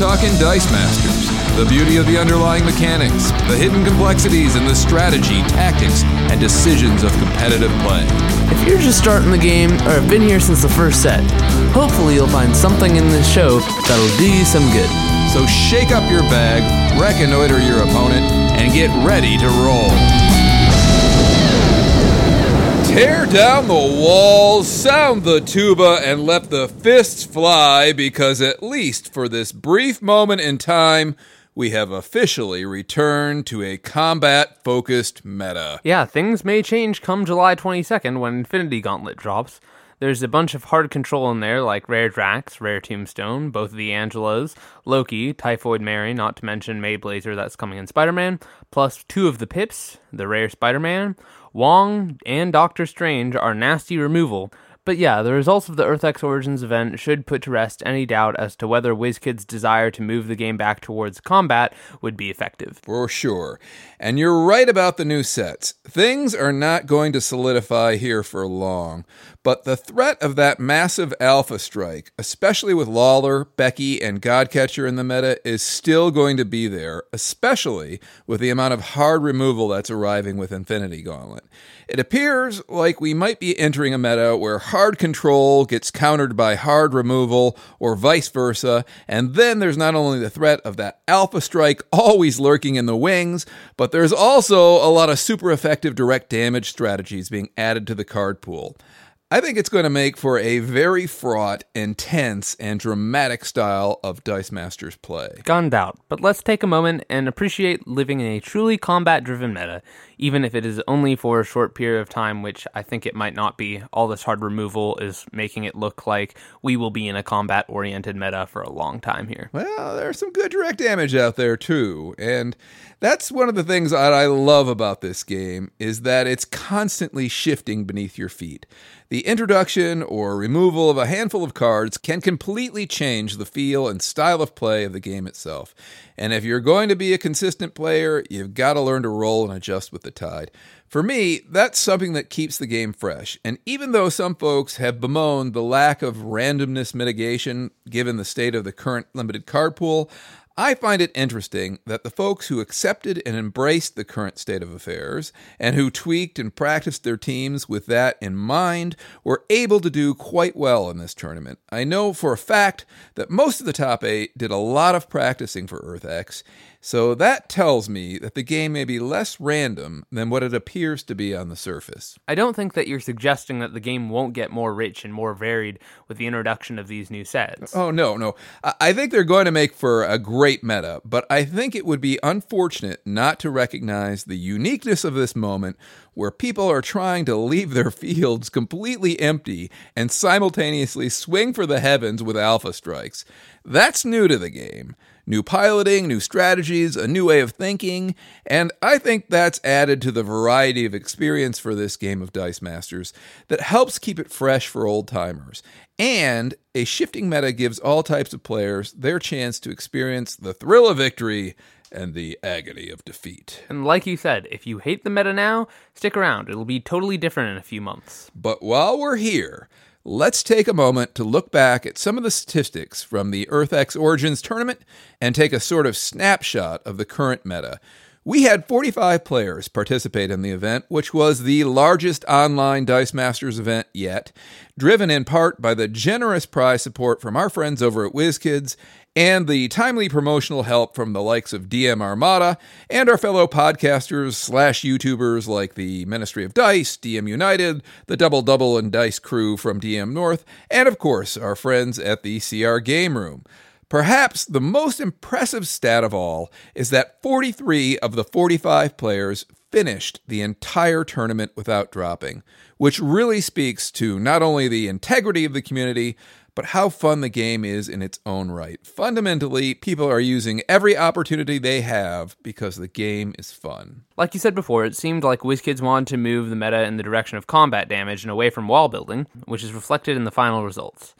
talking Dice Masters. The beauty of the underlying mechanics, the hidden complexities and the strategy, tactics, and decisions of competitive play. If you're just starting the game or have been here since the first set, hopefully you'll find something in this show that'll do you some good. So shake up your bag, reconnoiter your opponent, and get ready to roll. Tear down the walls, sound the tuba, and let the fists fly because, at least for this brief moment in time, we have officially returned to a combat focused meta. Yeah, things may change come July 22nd when Infinity Gauntlet drops. There's a bunch of hard control in there, like Rare Drax, Rare Tombstone, both the Angelas, Loki, Typhoid Mary, not to mention May Blazer that's coming in Spider Man, plus two of the Pips, the Rare Spider Man. Wong and Doctor Strange are nasty removal, but yeah, the results of the EarthX Origins event should put to rest any doubt as to whether WizKid's desire to move the game back towards combat would be effective. For sure. And you're right about the new sets. Things are not going to solidify here for long, but the threat of that massive alpha strike, especially with Lawler, Becky, and Godcatcher in the meta, is still going to be there, especially with the amount of hard removal that's arriving with Infinity Gauntlet. It appears like we might be entering a meta where hard control gets countered by hard removal, or vice versa, and then there's not only the threat of that alpha strike always lurking in the wings, but there's also a lot of super effective direct damage strategies being added to the card pool. I think it's going to make for a very fraught, intense, and dramatic style of Dice Masters play. Gone doubt, but let's take a moment and appreciate living in a truly combat driven meta, even if it is only for a short period of time, which I think it might not be. All this hard removal is making it look like we will be in a combat oriented meta for a long time here. Well, there's some good direct damage out there too, and that's one of the things that I love about this game is that it's constantly shifting beneath your feet. The introduction or removal of a handful of cards can completely change the feel and style of play of the game itself. And if you're going to be a consistent player, you've got to learn to roll and adjust with the tide. For me, that's something that keeps the game fresh. And even though some folks have bemoaned the lack of randomness mitigation given the state of the current limited card pool, I find it interesting that the folks who accepted and embraced the current state of affairs and who tweaked and practiced their teams with that in mind were able to do quite well in this tournament. I know for a fact that most of the top eight did a lot of practicing for EarthX, so that tells me that the game may be less random than what it appears to be on the surface. I don't think that you're suggesting that the game won't get more rich and more varied with the introduction of these new sets. Oh, no, no. I think they're going to make for a great meta, but I think it would be unfortunate not to recognize the uniqueness of this moment where people are trying to leave their fields completely empty and simultaneously swing for the heavens with alpha strikes. That's new to the game new piloting, new strategies, a new way of thinking, and I think that's added to the variety of experience for this game of Dice Masters that helps keep it fresh for old timers. And a shifting meta gives all types of players their chance to experience the thrill of victory and the agony of defeat. And like you said, if you hate the meta now, stick around. It'll be totally different in a few months. But while we're here, let's take a moment to look back at some of the statistics from the EarthX Origins tournament and take a sort of snapshot of the current meta. We had 45 players participate in the event, which was the largest online Dice Masters event yet, driven in part by the generous prize support from our friends over at WizKids and the timely promotional help from the likes of DM Armada and our fellow podcasters slash YouTubers like the Ministry of Dice, DM United, the Double Double and Dice crew from DM North, and of course our friends at the CR Game Room. Perhaps the most impressive stat of all is that 43 of the 45 players finished the entire tournament without dropping, which really speaks to not only the integrity of the community, but how fun the game is in its own right. Fundamentally, people are using every opportunity they have because the game is fun. Like you said before, it seemed like WizKids wanted to move the meta in the direction of combat damage and away from wall building, which is reflected in the final results.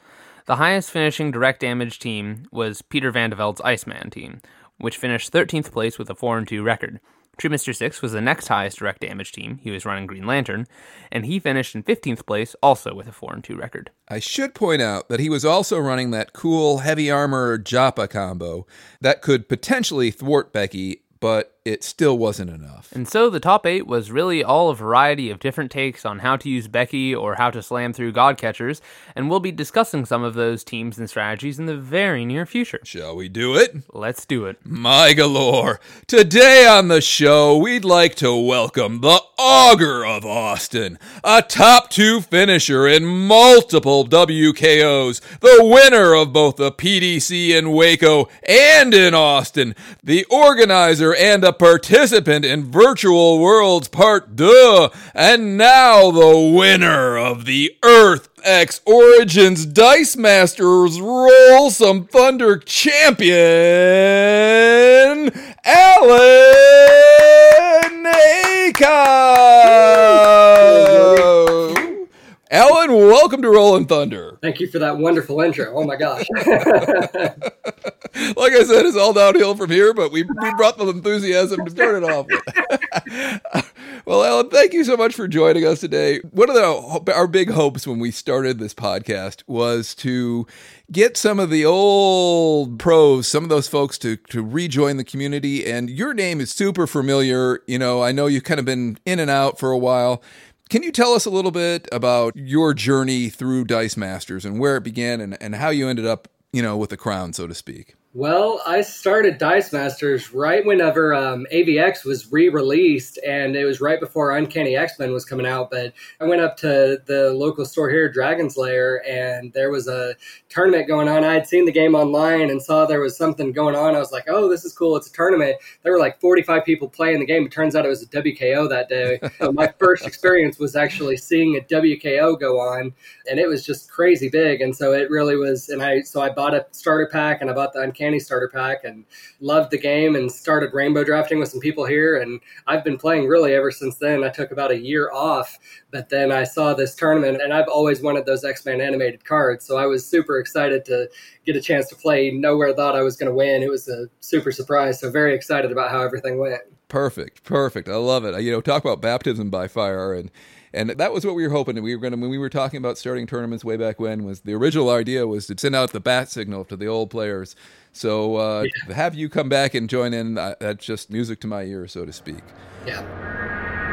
The highest finishing direct damage team was Peter Van de Veld's Iceman team, which finished 13th place with a 4 2 record. Tree Mister 6 was the next highest direct damage team. He was running Green Lantern, and he finished in 15th place, also with a 4 and 2 record. I should point out that he was also running that cool heavy armor Joppa combo that could potentially thwart Becky but it still wasn't enough. And so the top eight was really all a variety of different takes on how to use Becky or how to slam through God Catchers, and we'll be discussing some of those teams and strategies in the very near future. Shall we do it? Let's do it. My galore. Today on the show, we'd like to welcome the Augur of Austin, a top two finisher in multiple WKOs, the winner of both the PDC in Waco and in Austin, the organizer and a participant in Virtual Worlds Part 2, and now the winner of the Earth X Origins Dice Masters Roll Some Thunder Champion, Alan Aiko. Alan, welcome to Rolling Thunder. Thank you for that wonderful intro. Oh my gosh. like I said, it's all downhill from here, but we, we brought the enthusiasm to start it off with. well, Alan, thank you so much for joining us today. One of the, our big hopes when we started this podcast was to get some of the old pros, some of those folks to, to rejoin the community. And your name is super familiar. You know, I know you've kind of been in and out for a while. Can you tell us a little bit about your journey through Dice Masters and where it began and, and how you ended up, you know, with the crown, so to speak? Well, I started Dice Masters right whenever um, AVX was re released, and it was right before Uncanny X Men was coming out. But I went up to the local store here, Dragon's Lair, and there was a tournament going on. I had seen the game online and saw there was something going on. I was like, oh, this is cool. It's a tournament. There were like 45 people playing the game. It turns out it was a WKO that day. so my first experience was actually seeing a WKO go on, and it was just crazy big. And so it really was. And I, so I bought a starter pack and I bought the Uncanny Uncanny starter pack and loved the game and started rainbow drafting with some people here. And I've been playing really ever since then. I took about a year off, but then I saw this tournament and I've always wanted those X Men animated cards. So I was super excited to get a chance to play. Nowhere thought I was going to win. It was a super surprise. So very excited about how everything went. Perfect. Perfect. I love it. You know, talk about baptism by fire and and that was what we were hoping. We were going to when we were talking about starting tournaments way back when was the original idea was to send out the bat signal to the old players so uh, yeah. have you come back and join in, uh, that's just music to my ear, so to speak. Yeah.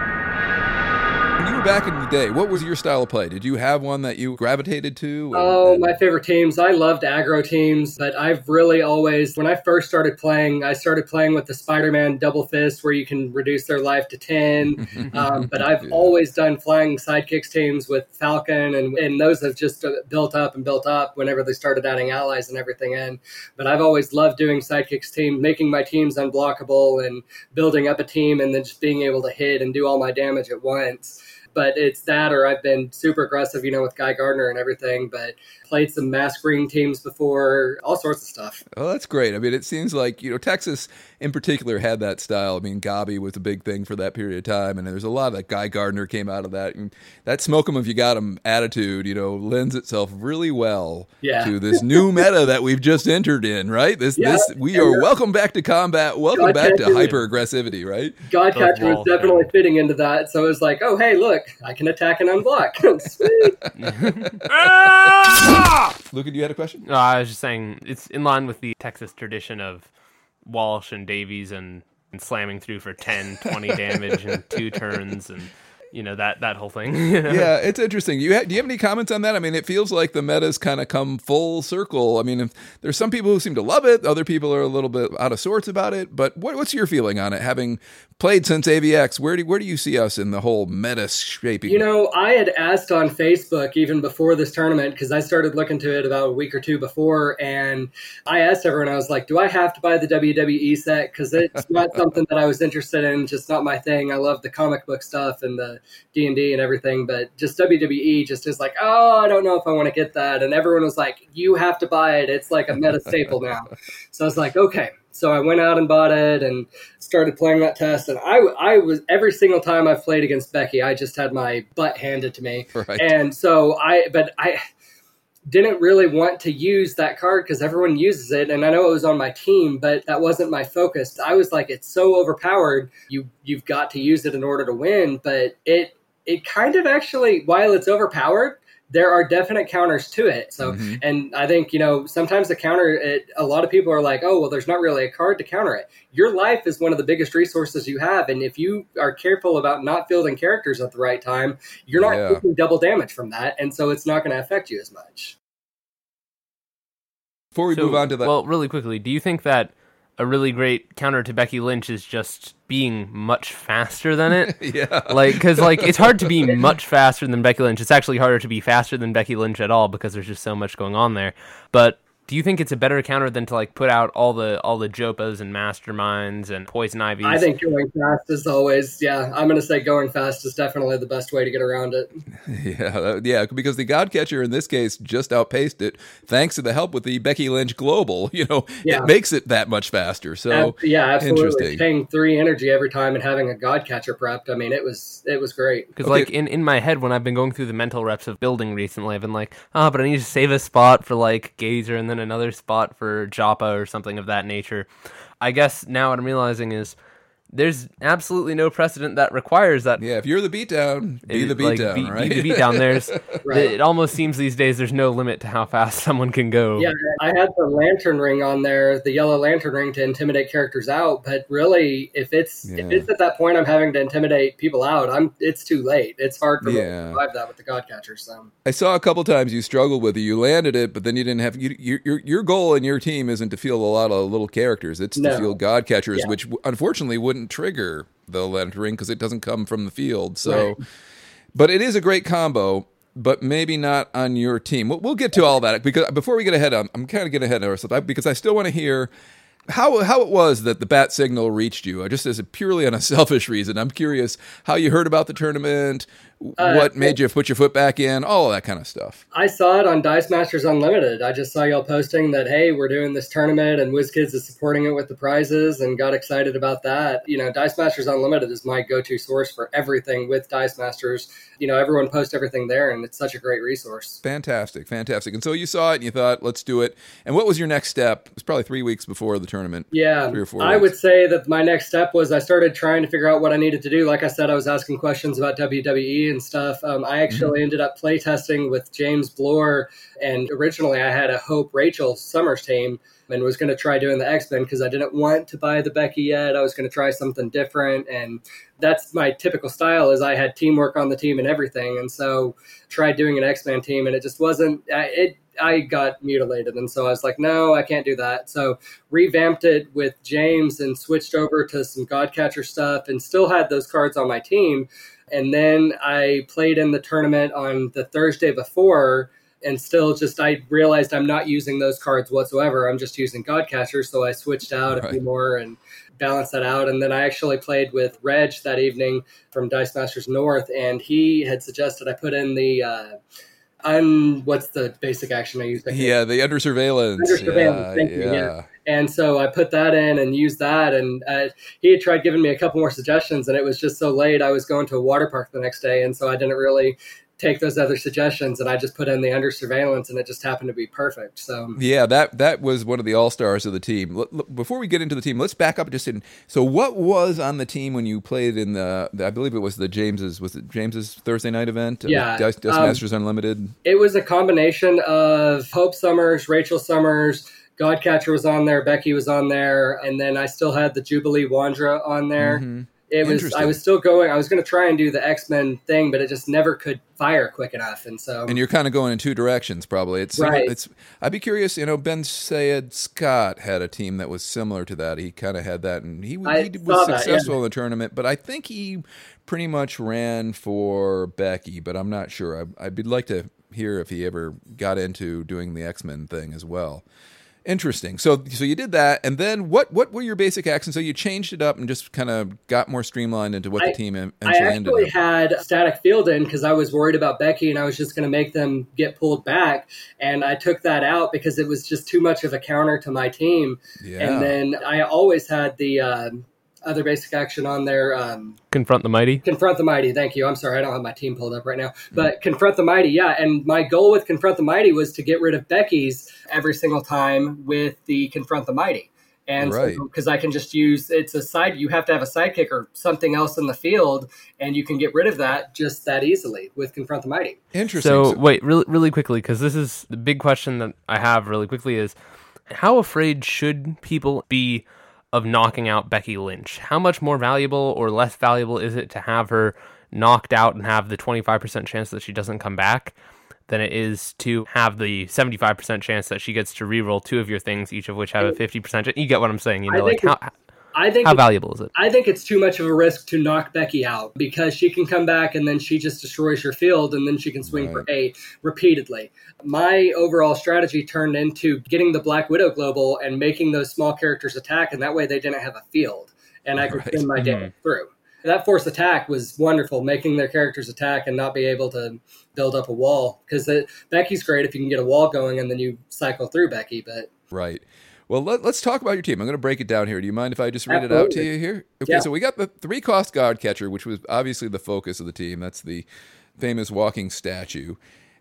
When you were back in the day, what was your style of play? Did you have one that you gravitated to? Oh, my favorite teams. I loved aggro teams, but I've really always, when I first started playing, I started playing with the Spider Man double fist where you can reduce their life to 10. um, but I've yeah. always done flying sidekicks teams with Falcon, and, and those have just uh, built up and built up whenever they started adding allies and everything in. But I've always loved doing sidekicks team, making my teams unblockable and building up a team and then just being able to hit and do all my damage at once but it's that or I've been super aggressive, you know, with Guy Gardner and everything, but played some mass green teams before, all sorts of stuff. Oh, that's great. I mean, it seems like, you know, Texas in particular had that style. I mean, Gabi was a big thing for that period of time, and there's a lot of that Guy Gardner came out of that. And that smoke 'em if you got 'em attitude, you know, lends itself really well yeah. to this new meta that we've just entered in, right? This, yeah. this, we are welcome back to combat, welcome God back to hyper aggressivity, right? God Catcher was definitely fitting into that. So it was like, oh, hey, look, I can attack and unblock. Luca, do you had a question? No, I was just saying it's in line with the Texas tradition of Walsh and Davies and, and slamming through for 10, 20 damage in two turns and you know that that whole thing. yeah, it's interesting. You ha- do you have any comments on that? I mean, it feels like the meta's kind of come full circle. I mean, there's some people who seem to love it, other people are a little bit out of sorts about it. But what, what's your feeling on it? Having played since AVX, where do where do you see us in the whole meta shaping? You know, I had asked on Facebook even before this tournament because I started looking to it about a week or two before, and I asked everyone, I was like, "Do I have to buy the WWE set? Because it's not something that I was interested in, just not my thing. I love the comic book stuff and the D and D and everything, but just WWE just is like, oh, I don't know if I want to get that. And everyone was like, you have to buy it. It's like a meta staple now. So I was like, okay. So I went out and bought it and started playing that test. And I, I was every single time I've played against Becky, I just had my butt handed to me. Right. And so I, but I didn't really want to use that card because everyone uses it and I know it was on my team but that wasn't my focus. I was like it's so overpowered you you've got to use it in order to win but it it kind of actually while it's overpowered there are definite counters to it. So, mm-hmm. and I think, you know, sometimes the counter, it, a lot of people are like, oh, well, there's not really a card to counter it. Your life is one of the biggest resources you have. And if you are careful about not fielding characters at the right time, you're not yeah. taking double damage from that. And so it's not going to affect you as much. Before we so, move on to that. Well, really quickly, do you think that a really great counter to Becky Lynch is just being much faster than it. yeah. Like, because like it's hard to be much faster than Becky Lynch. It's actually harder to be faster than Becky Lynch at all because there's just so much going on there. But do you think it's a better counter than to like put out all the all the Jopas and Masterminds and Poison Ivies? I think going fast is always yeah. I'm going to say going fast is definitely the best way to get around it. Yeah, yeah, because the Godcatcher in this case just outpaced it thanks to the help with the Becky Lynch Global. You know, yeah. it makes it that much faster. So yeah, absolutely. Paying three energy every time and having a Godcatcher prepped. I mean, it was it was great. Because okay. like in in my head when I've been going through the mental reps of building recently, I've been like, oh, but I need to save a spot for like Gazer and then another spot for Joppa or something of that nature. I guess now what I'm realizing is there's absolutely no precedent that requires that. Yeah, if you're the beatdown, be the beatdown, like, be, right? Be the beatdown. There's, right. it almost seems these days there's no limit to how fast someone can go. Yeah, I had the lantern ring on there, the yellow lantern ring to intimidate characters out. But really, if it's yeah. if it's at that point I'm having to intimidate people out, I'm it's too late. It's hard for yeah. me to survive that with the Godcatcher. So I saw a couple times you struggled with it. You landed it, but then you didn't have you, your your goal in your team isn't to field a lot of little characters. It's no. to field Godcatchers, yeah. which unfortunately wouldn't trigger the lantern ring because it doesn't come from the field. So, right. but it is a great combo. But maybe not on your team. We'll, we'll get to all that because uh, before we get ahead, I'm, I'm kind of getting ahead of ourselves because I still want to hear how how it was that the bat signal reached you, uh, just as a purely on a selfish reason. I'm curious how you heard about the tournament, uh, what made you put your foot back in, all that kind of stuff. I saw it on Dice Masters Unlimited. I just saw y'all posting that hey, we're doing this tournament and WizKids is supporting it with the prizes, and got excited about that. You know, Dice Masters Unlimited is my go-to source for everything with Dice Masters. You know, everyone posts everything there, and it's such a great resource. Fantastic, fantastic. And so you saw it, and you thought, let's do it. And what was your next step? It was probably three weeks before the tournament. Yeah, three or four. I weeks. would say that my next step was I started trying to figure out what I needed to do. Like I said, I was asking questions about WWE and stuff. Um, I actually mm-hmm. ended up playtesting with James Blore, and originally I had a Hope Rachel Summers team and was going to try doing the X Men because I didn't want to buy the Becky yet. I was going to try something different, and that's my typical style. Is I had teamwork on the team and everything, and so tried doing an X Men team, and it just wasn't it. I got mutilated, and so I was like, no, I can't do that. So revamped it with James and switched over to some Godcatcher stuff, and still had those cards on my team and then I played in the tournament on the Thursday before and still just I realized I'm not using those cards whatsoever. I'm just using Godcatcher, so I switched out right. a few more and balanced that out. And then I actually played with Reg that evening from Dice Masters North, and he had suggested I put in the uh, un what's the basic action I use? Yeah, the under surveillance. Under surveillance. Yeah, yeah. yeah. And so I put that in and used that. And uh, he had tried giving me a couple more suggestions, and it was just so late. I was going to a water park the next day, and so I didn't really take those other suggestions and I just put in the under surveillance and it just happened to be perfect. So yeah, that that was one of the all stars of the team. L- l- before we get into the team, let's back up just in. So what was on the team when you played in the? the I believe it was the James's. Was it James's Thursday night event? Yeah, Dust, Dust um, Masters Unlimited. It was a combination of Hope Summers, Rachel Summers. Godcatcher was on there, Becky was on there, and then I still had the Jubilee Wondra on there. Mm-hmm. It was I was still going. I was going to try and do the X Men thing, but it just never could fire quick enough, and so. And you're kind of going in two directions, probably. It's right. It's. I'd be curious. You know, Ben Sayed Scott had a team that was similar to that. He kind of had that, and he, he was successful yeah. in the tournament. But I think he pretty much ran for Becky, but I'm not sure. I, I'd like to hear if he ever got into doing the X Men thing as well. Interesting. So so you did that, and then what what were your basic actions? So you changed it up and just kind of got more streamlined into what I, the team eventually I actually had static field in because I was worried about Becky, and I was just going to make them get pulled back, and I took that out because it was just too much of a counter to my team. Yeah. And then I always had the. Uh, other basic action on there. Um, Confront the mighty. Confront the mighty. Thank you. I'm sorry, I don't have my team pulled up right now. But confront the mighty, yeah. And my goal with confront the mighty was to get rid of Becky's every single time with the confront the mighty. And Right. because I can just use it's a side, you have to have a sidekick or something else in the field, and you can get rid of that just that easily with confront the mighty. Interesting. So, So- wait, really, really quickly, because this is the big question that I have really quickly is how afraid should people be of knocking out Becky Lynch? How much more valuable or less valuable is it to have her knocked out and have the 25% chance that she doesn't come back than it is to have the 75% chance that she gets to reroll two of your things, each of which have a 50% chance? You get what I'm saying? You know, like how, I think how it's- valuable is it? I think it's too much of a risk to knock Becky out because she can come back and then she just destroys your field and then she can swing for eight repeatedly. My overall strategy turned into getting the Black Widow global and making those small characters attack, and that way they didn't have a field and I could Right. send my mm-hmm. damage through. That force attack was wonderful, making their characters attack and not be able to build up a wall. Because Becky's great if you can get a wall going and then you cycle through Becky, but Right. Well, let, us talk about your team. I'm going to break it down here. Do you mind if I just read it out to you here? Okay, Yeah. so we got the three cost god catcher, which was obviously the focus of the team. That's the famous walking statue.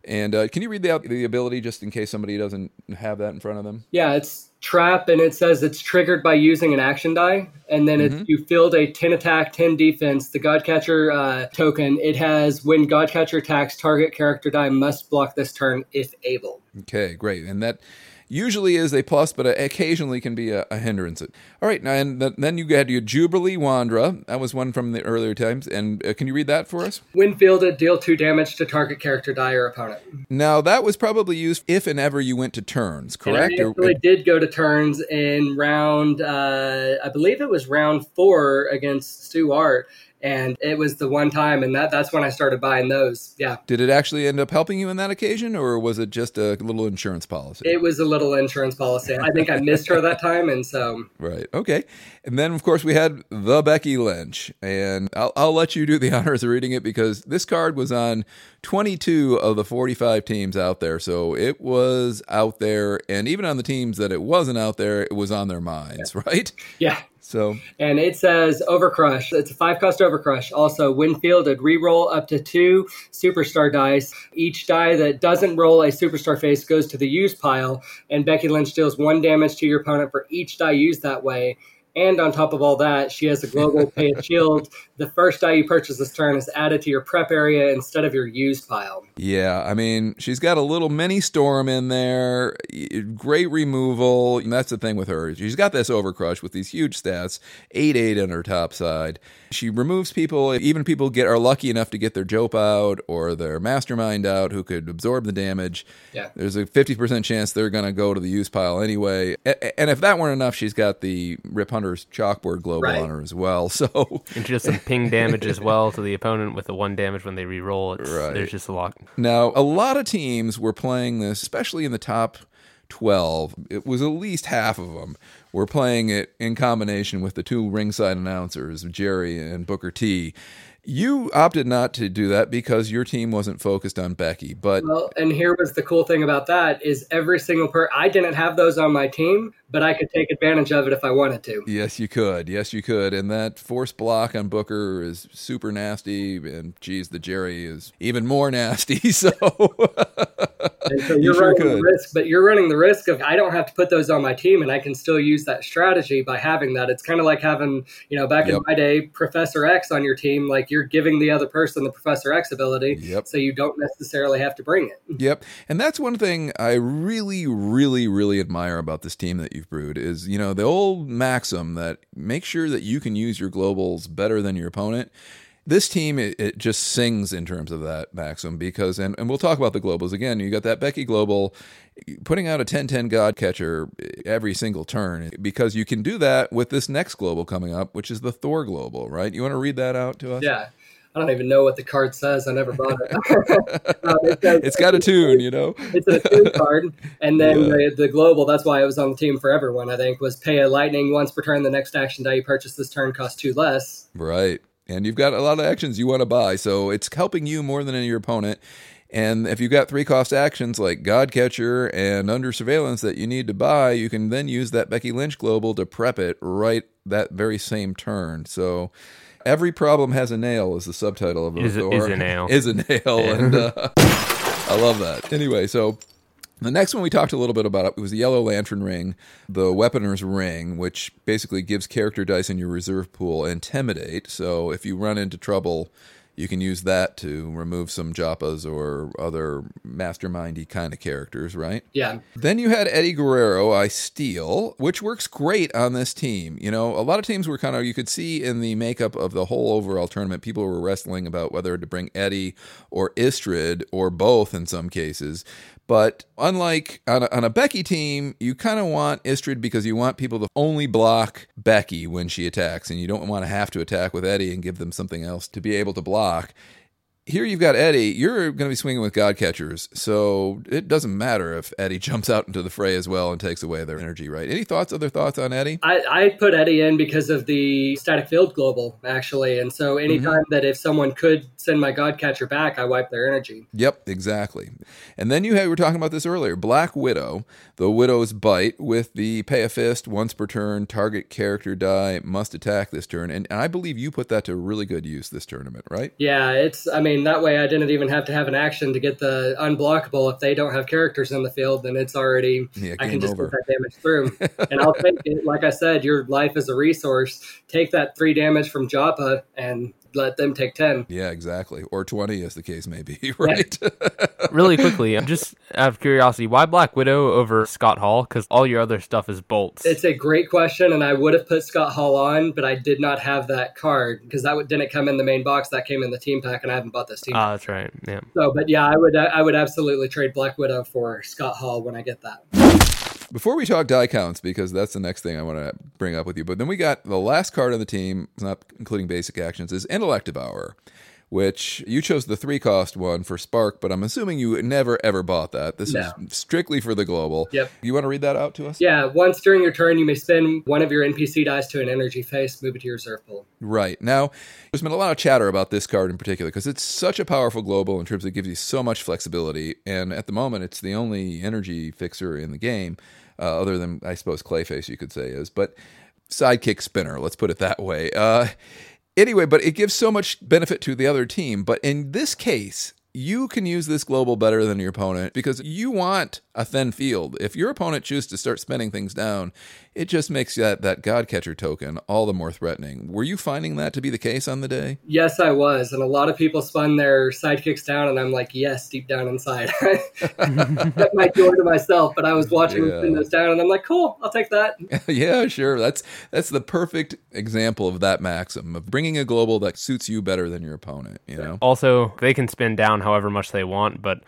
And uh, can you read the, the ability just in case somebody doesn't have that in front of them? Yeah, it's trap, and it says it's triggered by using an action die, and then Mm-hmm. if you field a ten attack, ten defense, the Godcatcher uh, token. It has when Godcatcher attacks, target character die must block this turn if able. Okay, great. And that usually is a plus, but occasionally can be a, a hindrance. All right, now, and th- then you had your Jubilee Wondra. That was one from the earlier times. And uh, can you read that for us? When fielded, deal two damage to target character die or opponent. Now, that was probably used if and ever you went to turns, correct? And I Or- did go to turns in round, uh, I believe it was round four against Stu Art, and it was the one time, and that that's when I started buying those. Yeah. Did it actually end up helping you in that occasion, or was it just a little insurance policy? It was a little insurance policy. I think I missed her that time, and so right. Okay. And then, of course, we had the Becky Lynch, and I'll, I'll let you do the honors of reading it because this card was on 22 of the 45 teams out there, so it was out there, and even on the teams that it wasn't out there, it was on their minds, right? yeah. So And it says Overcrush. It's a five cost Overcrush. Also, when re-roll up to two Superstar dice. Each die that doesn't roll a Superstar face goes to the use pile, and Becky Lynch deals one damage to your opponent for each die used that way. And on top of all that, she has a global pay shield. The first die you purchase this turn is added to your prep area instead of your used pile. Yeah, I mean, she's got a little mini storm in there. Great removal. And that's the thing with her. She's got this overcrush with these huge stats, 8 8 on her top side. She removes people, even people get are lucky enough to get their Jope out or their mastermind out who could absorb the damage. Yeah. There's a 50% chance they're going to go to the use pile anyway. And if that weren't enough, she's got the Rip Hunter's chalkboard global Right. on her as well. So And just some ping damage as well to the opponent with the one damage when they re-roll. It's, Right. There's just a lot. Now, a lot of teams were playing this, especially in the top 12. It was at least half of them were playing it in combination with the two ringside announcers, Jerry and Booker T. You opted not to do that because your team wasn't focused on Becky, but Well, and here was the cool thing about that is every single per I didn't have those on my team, but I could take advantage of it if I wanted to. yes, you could. Yes, you could. And that force block on Booker is super nasty. And geez, the Jerry is even more nasty. So, So You you're sure running could. the risk, but you're running the risk of I don't have to put those on my team, and I can still use that strategy by having that. It's kind of like having, you know, back Yep. in my day, Professor X on your team. Like you're giving the other person the Professor X ability, Yep. so you don't necessarily have to bring it. Yep. And that's one thing I really, really, really admire about this team that you've brewed is, you know, the old maxim that make sure that you can use your globals better than your opponent. This team, it, it just sings in terms of that maxim because, and, and we'll talk about the globals again. You got that Becky global putting out a 10 10 God catcher every single turn because you can do that with this next global coming up, which is the Thor global, right? You want to read that out to us? Yeah. I don't even know what the card says. I never bought it. Um, it It's got a tune, you know? it's a two card, and then Yeah. the, the global. That's why I was on the team for everyone. I think was pay a lightning once per turn. The next action die you purchase this turn costs two less. Right. And you've got a lot of actions you want to buy. So it's helping you more than your opponent. And if you've got three cost actions like Godcatcher and Under Surveillance that you need to buy, you can then use that Becky Lynch Global to prep it right that very same turn. So every problem has a nail is the subtitle of Is a- is a nail. Is a nail, and uh, I love that. Anyway, so the next one we talked a little bit about it was the Yellow Lantern Ring, the Weaponer's Ring, which basically gives character dice in your reserve pool intimidate. So if you run into trouble, you can use that to remove some Joppas or other mastermindy kind of characters, right? Yeah. Then you had Eddie Guerrero, I Steal, which works great on this team. You know, a lot of teams were kind of, you could see in the makeup of the whole overall tournament, people were wrestling about whether to bring Eddie or Istrid or both in some cases. But unlike on a, on a Becky team, you kind of want Istrid because you want people to only block Becky when she attacks, and you don't want to have to attack with Eddie and give them something else to be able to block here you've got Eddie. You're going to be swinging with God catchers, so it doesn't matter if Eddie jumps out into the fray as well and takes away their energy, right? Any thoughts, other thoughts on Eddie? I, I put Eddie in because of the static field global, actually. And so mm-hmm. anytime that if someone could send my God catcher back, I wipe their energy. Yep, exactly. And then you had, we were talking about this earlier Black Widow, the Widow's Bite with the pay a fist once per turn, target character die, must attack this turn. And, and I believe you put that to really good use this tournament, right? Yeah, it's, I mean, that way I didn't even have to have an action to get the unblockable. If they don't have characters in the field, then it's already, Yeah, I can just over. put that damage through. and I'll take it. Like I said, your life is a resource. Take that three damage from Joppa and let them take 10. Yeah, exactly. Or 20, as the case may be, right? really quickly, I'm just out of curiosity, why Black Widow over Scott Hall? Because all your other stuff is bolts. It's a great question, and I would have put Scott Hall on, but I did not have that card because that w- didn't come in the main box. That came in the team pack, and I haven't bought this team. Ah, that's right. Yeah. so, but yeah, I would I would absolutely trade Black Widow for Scott Hall when I get that. Before we talk die counts, because that's the next thing I want to bring up with you, but then we got the last card on the team, not including basic actions, is Intellect Devour, which you chose the three cost one for Spark, but I'm assuming you never ever bought that. This No. is strictly for the global. Yep. You want to read that out to us? Yeah, once during your turn, you may spend one of your NPC dice to an energy face, move it to your reserve pool. Right. Now, there's been a lot of chatter about this card in particular because it's such a powerful global in terms of it gives you so much flexibility. And at the moment, it's the only energy fixer in the game, uh, other than, I suppose, Clayface, you could say, is. But sidekick spinner, let's put it that way. Uh, anyway, but it gives so much benefit to the other team. But in this case, you can use this global better than your opponent because you want a thin field. If your opponent chooses to start spinning things down, it just makes that, that God catcher token all the more threatening. Were you finding that to be the case on the day? Yes, I was, and a lot of people spun their sidekicks down, and I'm like, yes, deep down inside. Kept my door to myself, but I was watching Yeah. them spin those down, and I'm like, cool, I'll take that. yeah, sure. That's that's the perfect example of that maxim of bringing a global that suits you better than your opponent. You know. Also, they can spin down however much they want, but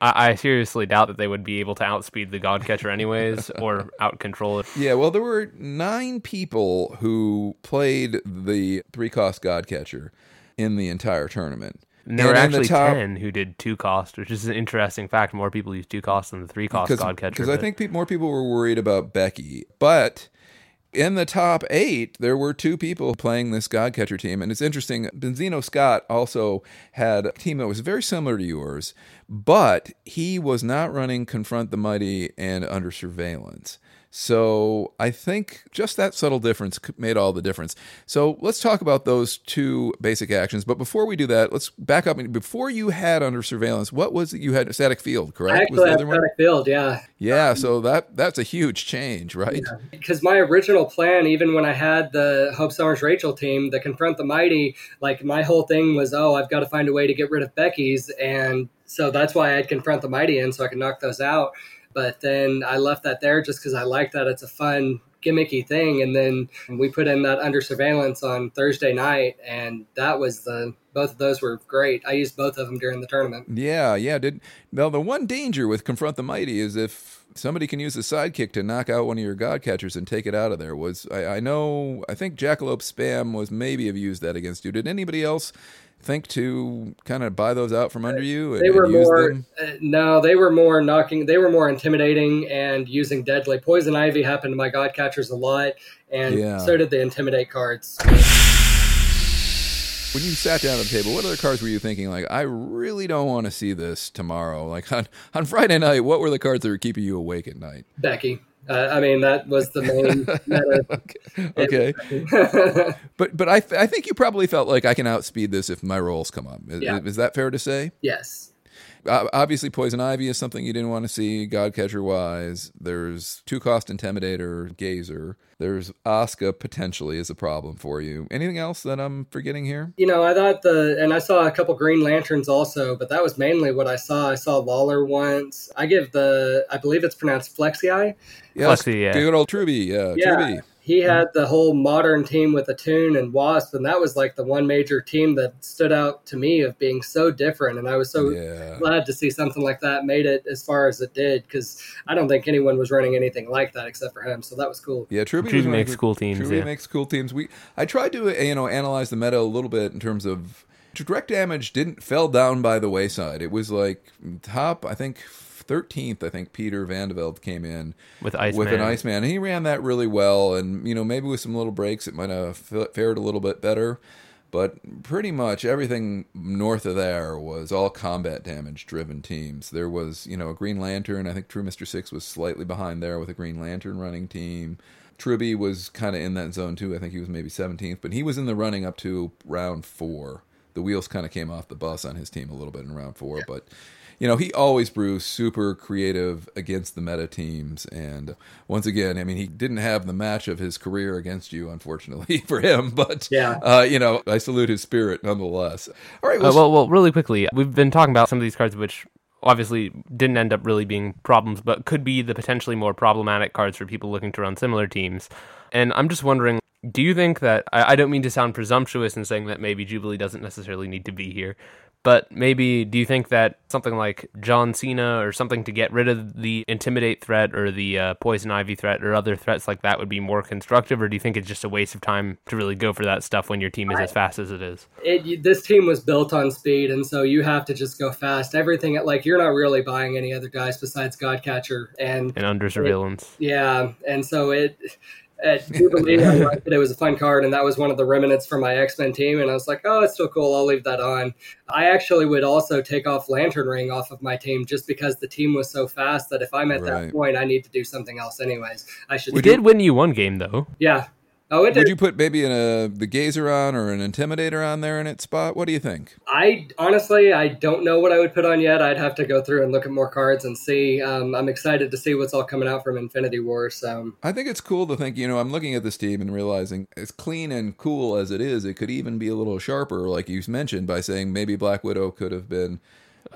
I, I seriously doubt that they would be able to outspeed the God Catcher anyways, or out control it. Yeah, well, there were nine people who played the three cost God catcher in the entire tournament. And there were in the actually top- ten who did two cost, which is an interesting fact. More people use two cost than the three cost God Catcher. Because I think pe- more people were worried about Becky. But in the top eight, there were two people playing this God Catcher team. And it's interesting, Benzino Scott also had a team that was very similar to yours, but he was not running Confront the Mighty and Under Surveillance. So I think just that subtle difference made all the difference. So let's talk about those two basic actions. But before we do that, let's back up. Before you had under surveillance, what was it? You had static field, correct? Actually other one? static field, yeah. Yeah, um, so that that's a huge change, right? Because my original plan, even when I had the Hope Summers Rachel team, the Confront the Mighty, like my whole thing was, oh, I've got to find a way to get rid of Becky's. And so that's why I'd Confront the Mighty in so I could knock those out. But then I left that there just because I like that it's a fun, gimmicky thing. And then we put in that under surveillance on Thursday night, and that was the both of those were great. I used both of them during the tournament. Yeah, yeah. Did now the one danger with confront the mighty is if somebody can use a sidekick to knock out one of your god catchers and take it out of there. Was I, I know I think Jackalope Spam was maybe have used that against you. Did anybody else think to kind of buy those out from under you? And, They were more uh, no, they were more knocking. They were more intimidating and using deadly poison ivy happened to my god catchers a lot, and Yeah. so did the intimidate cards. When you sat down at the table, what other cards were you thinking? Like, I really don't want to see this tomorrow. Like on on Friday night, what were the cards that were keeping you awake at night? Becky, Uh, I mean, that was the main okay. okay. but but I, I think you probably felt like I can outspeed this if my rolls come up. Is, yeah. is that fair to say? Yes obviously poison ivy is something you didn't want to see. Godcatcher wise there's two cost intimidator gazer. There's Osca potentially is a problem for you. Anything else that i'm forgetting here? You know i thought the and i saw a couple green lanterns also but that was mainly what i saw. I saw lawler once. I give the i believe it's pronounced flexi yes, Flexi, yeah. good old truby yeah, yeah. truby he had the whole modern team with Attune and Wasp, and that was like the one major team that stood out to me of being so different. And I was so yeah. glad to see something like that made it as far as it did because I don't think anyone was running anything like that except for him. So that was cool. Yeah, Truby, Truby makes cool teams. Truby yeah. makes cool teams. We I tried to uh, you know analyze the meta a little bit in terms of direct damage didn't fell down by the wayside. It was like top, I think 13th, I think Peter Vandeveld came in with Iceman. with an Iceman. And he ran that really well. And, you know, maybe with some little breaks, it might have fared a little bit better. But pretty much everything north of there was all combat damage driven teams. There was, you know, a Green Lantern. I think True Mr. Six was slightly behind there with a Green Lantern running team. Truby was kind of in that zone too. I think he was maybe 17th, but he was in the running up to round four. The wheels kind of came off the bus on his team a little bit in round four, yeah. but you know, he always brews super creative against the meta teams. And once again, I mean, he didn't have the match of his career against you, unfortunately for him. But yeah, uh, you know, I salute his spirit nonetheless. All right. Well, uh, well, well, really quickly, we've been talking about some of these cards which obviously didn't end up really being problems, but could be the potentially more problematic cards for people looking to run similar teams. And I'm just wondering, do you think that I, I, don't mean to sound presumptuous in saying that maybe Jubilee doesn't necessarily need to be here, but maybe do you think that something like John Cena or something to get rid of the intimidate threat or the uh, poison ivy threat or other threats like that would be more constructive, or do you think it's just a waste of time to really go for that stuff when your team is I, as fast as it is? It, this team was built on speed, and so you have to just go fast. Everything like you're not really buying any other guys besides Godcatcher and and under surveillance. It, yeah, and so it at Jubilee. I liked it. It was a fun card, and that was one of the remnants from my X Men team. And I was like, oh, it's still cool. I'll leave that on. I actually would also take off Lantern Ring off of my team just because the team was so fast that if I'm at right. that point, I need to do something else anyways. I should. We did win you one game though. Yeah, Oh, it Would you put maybe in a the gazer on or an intimidator on there in its spot? What do you think? I honestly I don't know what I would put on yet. I'd have to go through and look at more cards and see. Um, I'm excited to see what's all coming out from Infinity War. So I think it's cool to think. You know, I'm looking at this team and realizing as clean and cool as it is, it could even be a little sharper, like you mentioned, by saying maybe Black Widow could have been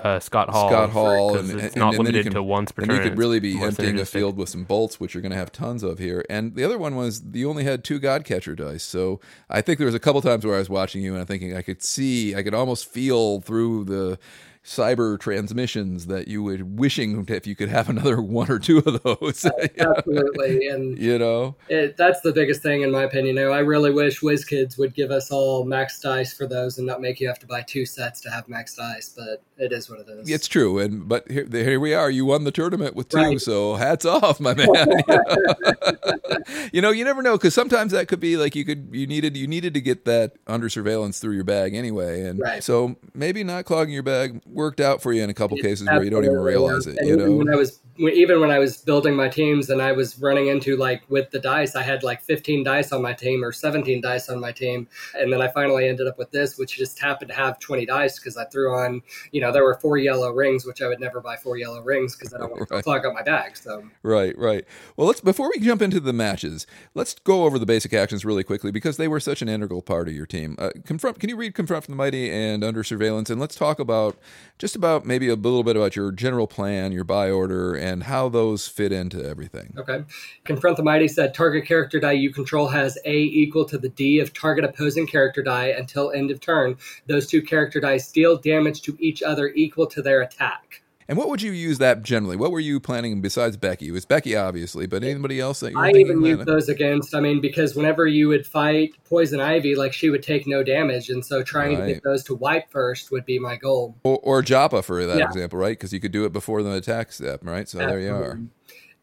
uh, Scott Hall. Scott Hall, and, it's and, not and limited can, to once per And you could really be emptying a field with some bolts, which you're going to have tons of here. And the other one was you only had two God Catcher dice, so I think there was a couple times where I was watching you and I'm thinking I could see, I could almost feel through the cyber transmissions that you would wishing if you could have another one or two of those. Uh, absolutely, and you know it, that's the biggest thing in my opinion. You know, I really wish WizKids would give us all max dice for those and not make you have to buy two sets to have max dice. But it is what it is. It's true, and but here, here we are. You won the tournament with two, right. so hats off, my man. you know, you never know because sometimes that could be like you could you needed you needed to get that under surveillance through your bag anyway, and right. so maybe not clogging your bag worked out for you in a couple cases where you don't even realize it. You know, when I was even when I was building my teams and I was running into like with the dice, I had like 15 dice on my team or 17 dice on my team, and then I finally ended up with this, which just happened to have 20 dice because I threw on, you know, there were four yellow rings, which I would never buy four yellow rings because I don't want right. to clog up my bag. So right, right. Well, let's before we jump into the matches, let's go over the basic actions really quickly because they were such an integral part of your team. Uh, confront. Can you read confront from the mighty and under surveillance, and let's talk about just about maybe a little bit about your general plan, your buy order, and how those fit into everything. Okay. Confront the Mighty said target character die you control has A equal to the D of target opposing character die until end of turn. Those two character dice deal damage to each other equal to their attack. And what would you use that generally? What were you planning besides Becky? It was Becky, obviously, but anybody else that you I even used those against. I mean, because whenever you would fight Poison Ivy, like she would take no damage, and so trying right. to get those to wipe first would be my goal. Or, or Joppa, for that yeah. example, right? Because you could do it before the attack step, right? So Absolutely. there you are.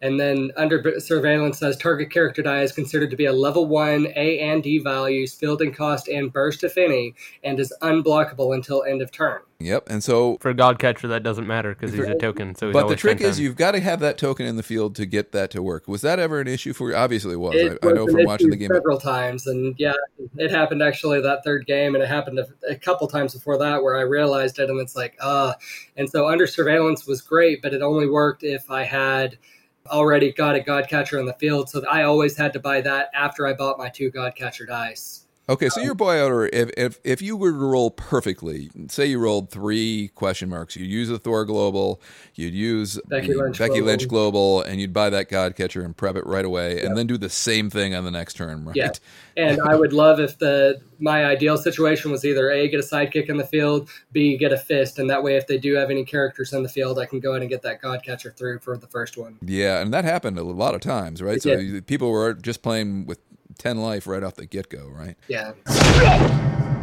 And then under surveillance says target character die is considered to be a level one A and D values, fielding cost, and burst if any, and is unblockable until end of turn. Yep. And so For Godcatcher, that doesn't matter because he's a token. So he's But the trick is you've got to have that token in the field to get that to work. Was that ever an issue for you? Obviously it was. It I, I know an from watching the game. several times, and yeah, it happened actually that third game, and it happened a, a couple times before that where I realized it, and it's like, uh, and so under surveillance was great, but it only worked if I had already got a god catcher in the field, so I always had to buy that after I bought my two god catcher dice. Okay, so your boy order, if, if if you were to roll perfectly, say you rolled three question marks, you'd use a Thor Global, you'd use Becky Lynch Becky Global. Lynch Global, and you'd buy that God Catcher and prep it right away, and then do the same thing on the next turn, right? Yeah. And I would love if the my ideal situation was either A, get a sidekick in the field, B, get a fist, and that way if they do have any characters in the field, I can go ahead and get that God Catcher through for the first one. Yeah, and that happened a lot of times, right? It so did. people were just playing with 10 life right off the get go, right? Yeah.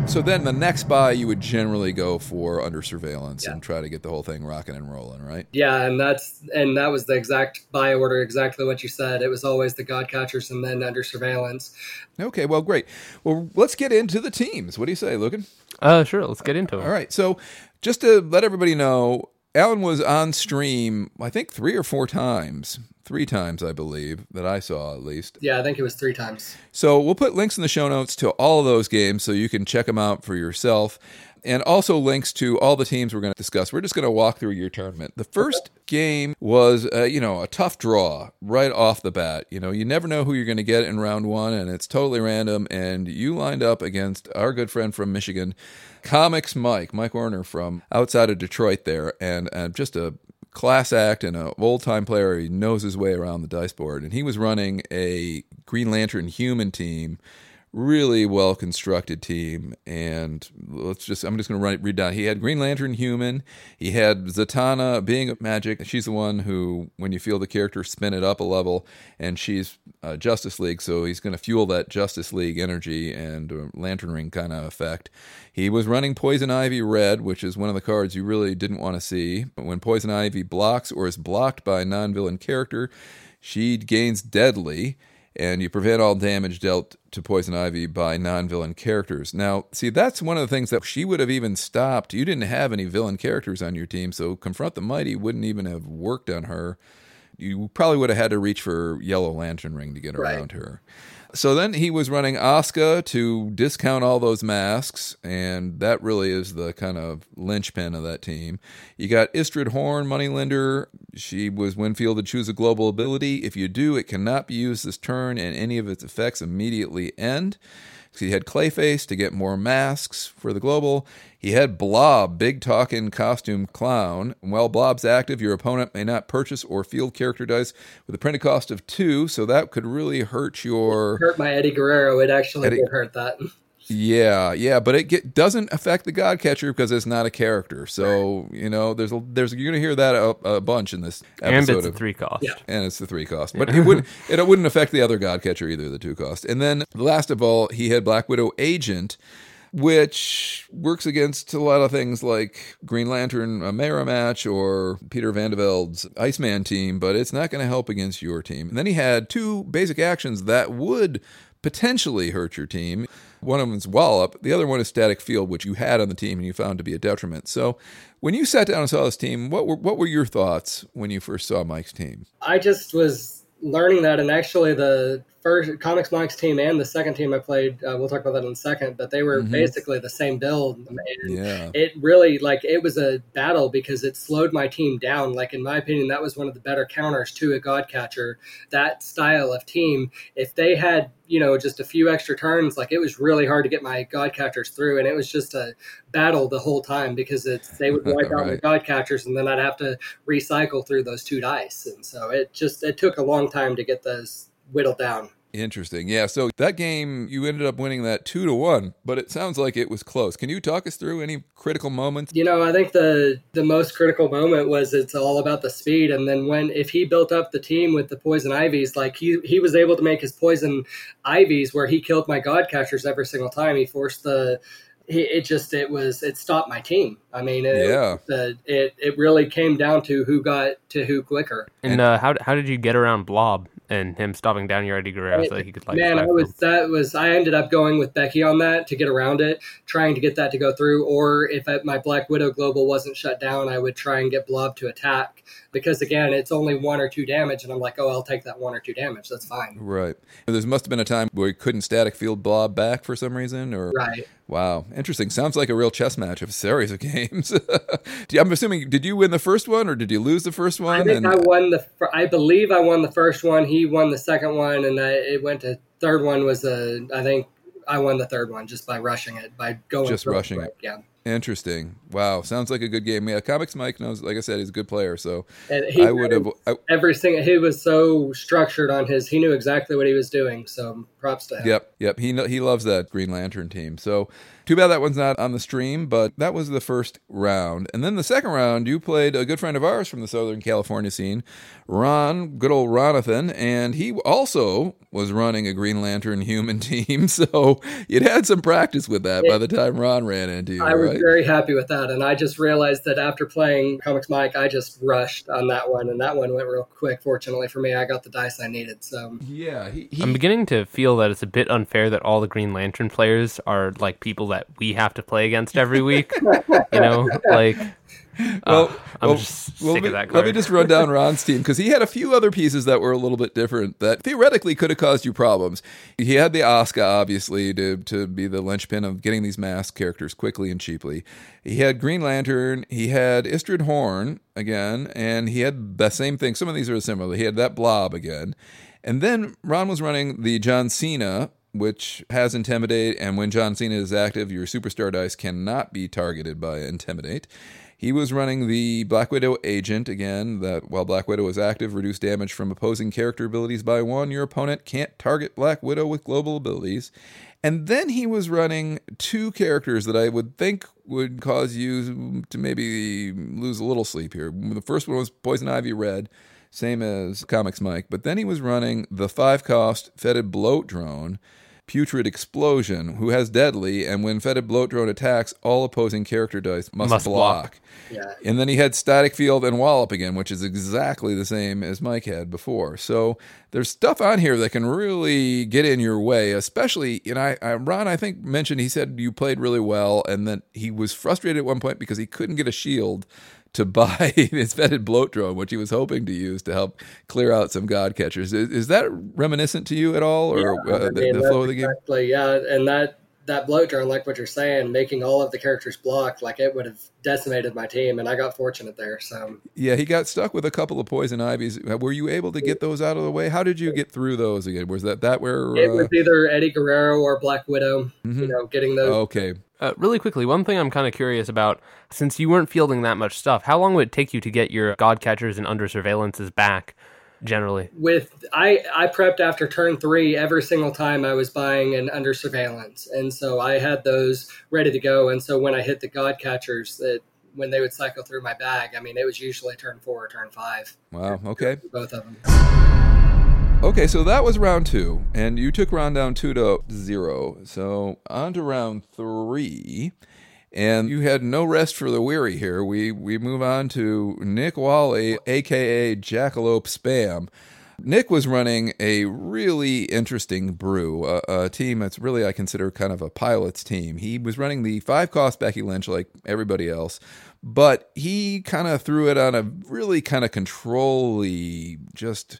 So then the next buy you would generally go for under surveillance Yeah. and try to get the whole thing rocking and rolling, right? Yeah, and that's and that was the exact buy order, exactly what you said. It was always the God catchers and then under surveillance. Okay, well, great. Well, let's get into the teams. What do you say, Logan? Uh, sure. Let's get into it. All right. So, just to let everybody know, Alan was on stream, I think three or four times, three times, I believe, that I saw at least. Yeah, I think it was three times. So, we'll put links in the show notes to all of those games so you can check them out for yourself. And also links to all the teams we're going to discuss. We're just going to walk through your tournament. The first game was, uh, you know, a tough draw right off the bat. You know, you never know who you're going to get in round one, and it's totally random. And you lined up against our good friend from Michigan, Comics Mike, Mike Warner from outside of Detroit there, and uh, just a class act and an old time player. He knows his way around the dice board, and he was running a Green Lantern human team. Really well constructed team, and let's just I'm just going to read down. He had Green Lantern human. He had Zatanna being of magic. She's the one who, when you feel the character, spin it up a level, and she's uh, Justice League, so he's going to fuel that Justice League energy and uh, Lantern Ring kind of effect. He was running Poison Ivy Red, which is one of the cards you really didn't want to see. But when Poison Ivy blocks or is blocked by a non villain character, she gains Deadly, and you prevent all damage dealt to Poison Ivy by non villain characters. Now, see, that's one of the things that she would have even stopped. You didn't have any villain characters on your team, so Confront the Mighty wouldn't even have worked on her. You probably would have had to reach for Yellow Lantern Ring to get Right. around her. So then he was running Asuka to discount all those masks, and that really is the kind of linchpin of that team. You got Istrid Horn, Moneylender. She was Winfield to choose a global ability. If you do, it cannot be used this turn, and any of its effects immediately end. So he had Clayface to get more masks for the global. He had Blob, big talking costume clown. And while Blob's active, your opponent may not purchase or field character dice with a printed cost of two, so that could really hurt your. Hurt my Eddie Guerrero. It actually Eddie- did hurt that. Yeah, yeah, but it get, doesn't affect the Godcatcher because it's not a character. So you know, there's a, there's you're gonna hear that a, a bunch in this episode. And episode it's a of three cost. Yeah. and it's the three cost. But it wouldn't it wouldn't affect the other Godcatcher either, the two cost. And then last of all, he had Black Widow Agent, which works against a lot of things like Green Lantern a match or Peter Vanderveld's Iceman team, but it's not going to help against your team. And then he had two basic actions that would potentially hurt your team. One of them is Wallop, the other one is Static Field, which you had on the team and you found to be a detriment. So when you sat down and saw this team, what were what were your thoughts when you first saw Mike's team? I just was learning that, and actually, the first Comics Mike's team and the second team I played, uh, we'll talk about that in a second, but they were Mhm. basically the same build. And Yeah. it really like it was a battle because it slowed my team down like in my opinion that was one of the better counters to a godcatcher that style of team if they had you know just a few extra turns like it was really hard to get my godcatchers through and it was just a battle the whole time because it's they would wipe out my Right. godcatchers and then i'd have to recycle through those two dice and so it just it took a long time to get those whittled down Interesting. Yeah. So that game, you ended up winning that two to one, but it sounds like it was close. Can you talk us through any critical moments? You know, I think the the most critical moment was it's all about the speed, and then when if he built up the team with the poison ivies, like he he was able to make his poison ivies where he killed my god catchers every single time. He forced the it just it was it stopped my team. I mean, it, Yeah. the, it it really came down to who got to who quicker. And uh, how how did you get around Blob and him stopping down your Eddie Guerrero so that he could like Man, I was him? that was I ended up going with Becky on that to get around it, trying to get that to go through. Or if I, my Black Widow global wasn't shut down, I would try and get Blob to attack because again, it's only one or two damage, and I'm like, oh, I'll take that one or two damage. That's fine. Right. There must have been a time where you couldn't static field blob back for some reason, or Right. Wow, interesting. Sounds like a real chess match of a series of games. I'm assuming, did you win the first one, or did you lose the first one? I think And- I won the. I believe I won the first one. He won the second one, and I, it went to third one was a. I think I won the third one just by rushing it by going Just rushing it. Yeah, Interesting. Wow, sounds like a good game. Yeah, Comics Mike knows. Like I said, he's a good player. So and he I would have. I, every single. He was so structured on his. He knew exactly what he was doing. So props to him. Yep, yep. He he loves that Green Lantern team. So too bad that one's not on the stream, but that was the first round. And then the second round, you played a good friend of ours from the Southern California scene, Ron, good old Ronathan, and he also was running a Green Lantern human team. So you'd had some practice with that by the time Ron ran into you, I was very happy with that, and I just realized that after playing Comics Mike, I just rushed on that one, and that one went real quick. Fortunately for me, I got the dice I needed. So yeah, he, he, I'm beginning to feel that it's a bit unfair that all the Green Lantern players are like people that we have to play against every week. you know, like Well, uh, I'm well, just well, sick let of me- that Let me just run down Ron's team because he had a few other pieces that were a little bit different that theoretically could have caused you problems. He had the Asuka, obviously, to, to be the linchpin of getting these masked characters quickly and cheaply. He had Green Lantern. He had Istrid Horn again, and he had the same thing. Some of these are similar. He had that Blob again. And then Ron was running the John Cena, which has Intimidate, and when John Cena is active, your Superstar dice cannot be targeted by Intimidate. He was running the Black Widow agent again, that while Black Widow is active, reduce damage from opposing character abilities by one. Your opponent can't target Black Widow with global abilities. And then he was running two characters that I would think would cause you to maybe lose a little sleep here. The first one was Poison Ivy Red, same as Comics Mike, but then he was running the five cost fetid bloat drone. Putrid Explosion, who has deadly, and when fetid bloat drone attacks, all opposing character dice must, Must block. block. yeah, And then he had Static Field and Wallop again, which is exactly the same as Mike had before. So there's stuff on here that can really get in your way, especially, you know, I, I, Ron, I think, mentioned he said you played really well and that he was frustrated at one point because he couldn't get a shield to buy his fetid bloat drone, which he was hoping to use to help clear out some god catchers. Is, is that reminiscent to you at all, or Yeah, uh, I the, mean, the flow of the game? Exactly, yeah, and that that bloat drone, like what you're saying, making all of the characters block, like it would have decimated my team, and I got fortunate there. So Yeah, he got stuck with a couple of poison ivies. Uh, Were you able to get those out of the way? How did you get through those again? Was that that where? it Uh, was either Eddie Guerrero or Black Widow. Mhm. You know, getting those. okay, Uh, really quickly, one thing I'm kind of curious about, since you weren't fielding that much stuff, how long would it take you to get your god catchers and under surveillances back? Generally, with I I prepped after turn three every single time I was buying and under surveillance, and so I had those ready to go. And so when I hit the god catchers, that when they would cycle through my bag, I mean it was usually turn four or turn five, wow, okay, both of them. okay. So that was round two, and you took round down two to zero. So on to round three, and you had no rest for the weary here. We we move on to Nick Wally, aka Jackalope Spam. Nick was running a really interesting brew, a, a team that's really I consider kind of a pilot's team. He was running the five cost Becky Lynch like everybody else, but he kind of threw it on a really kind of controlly, just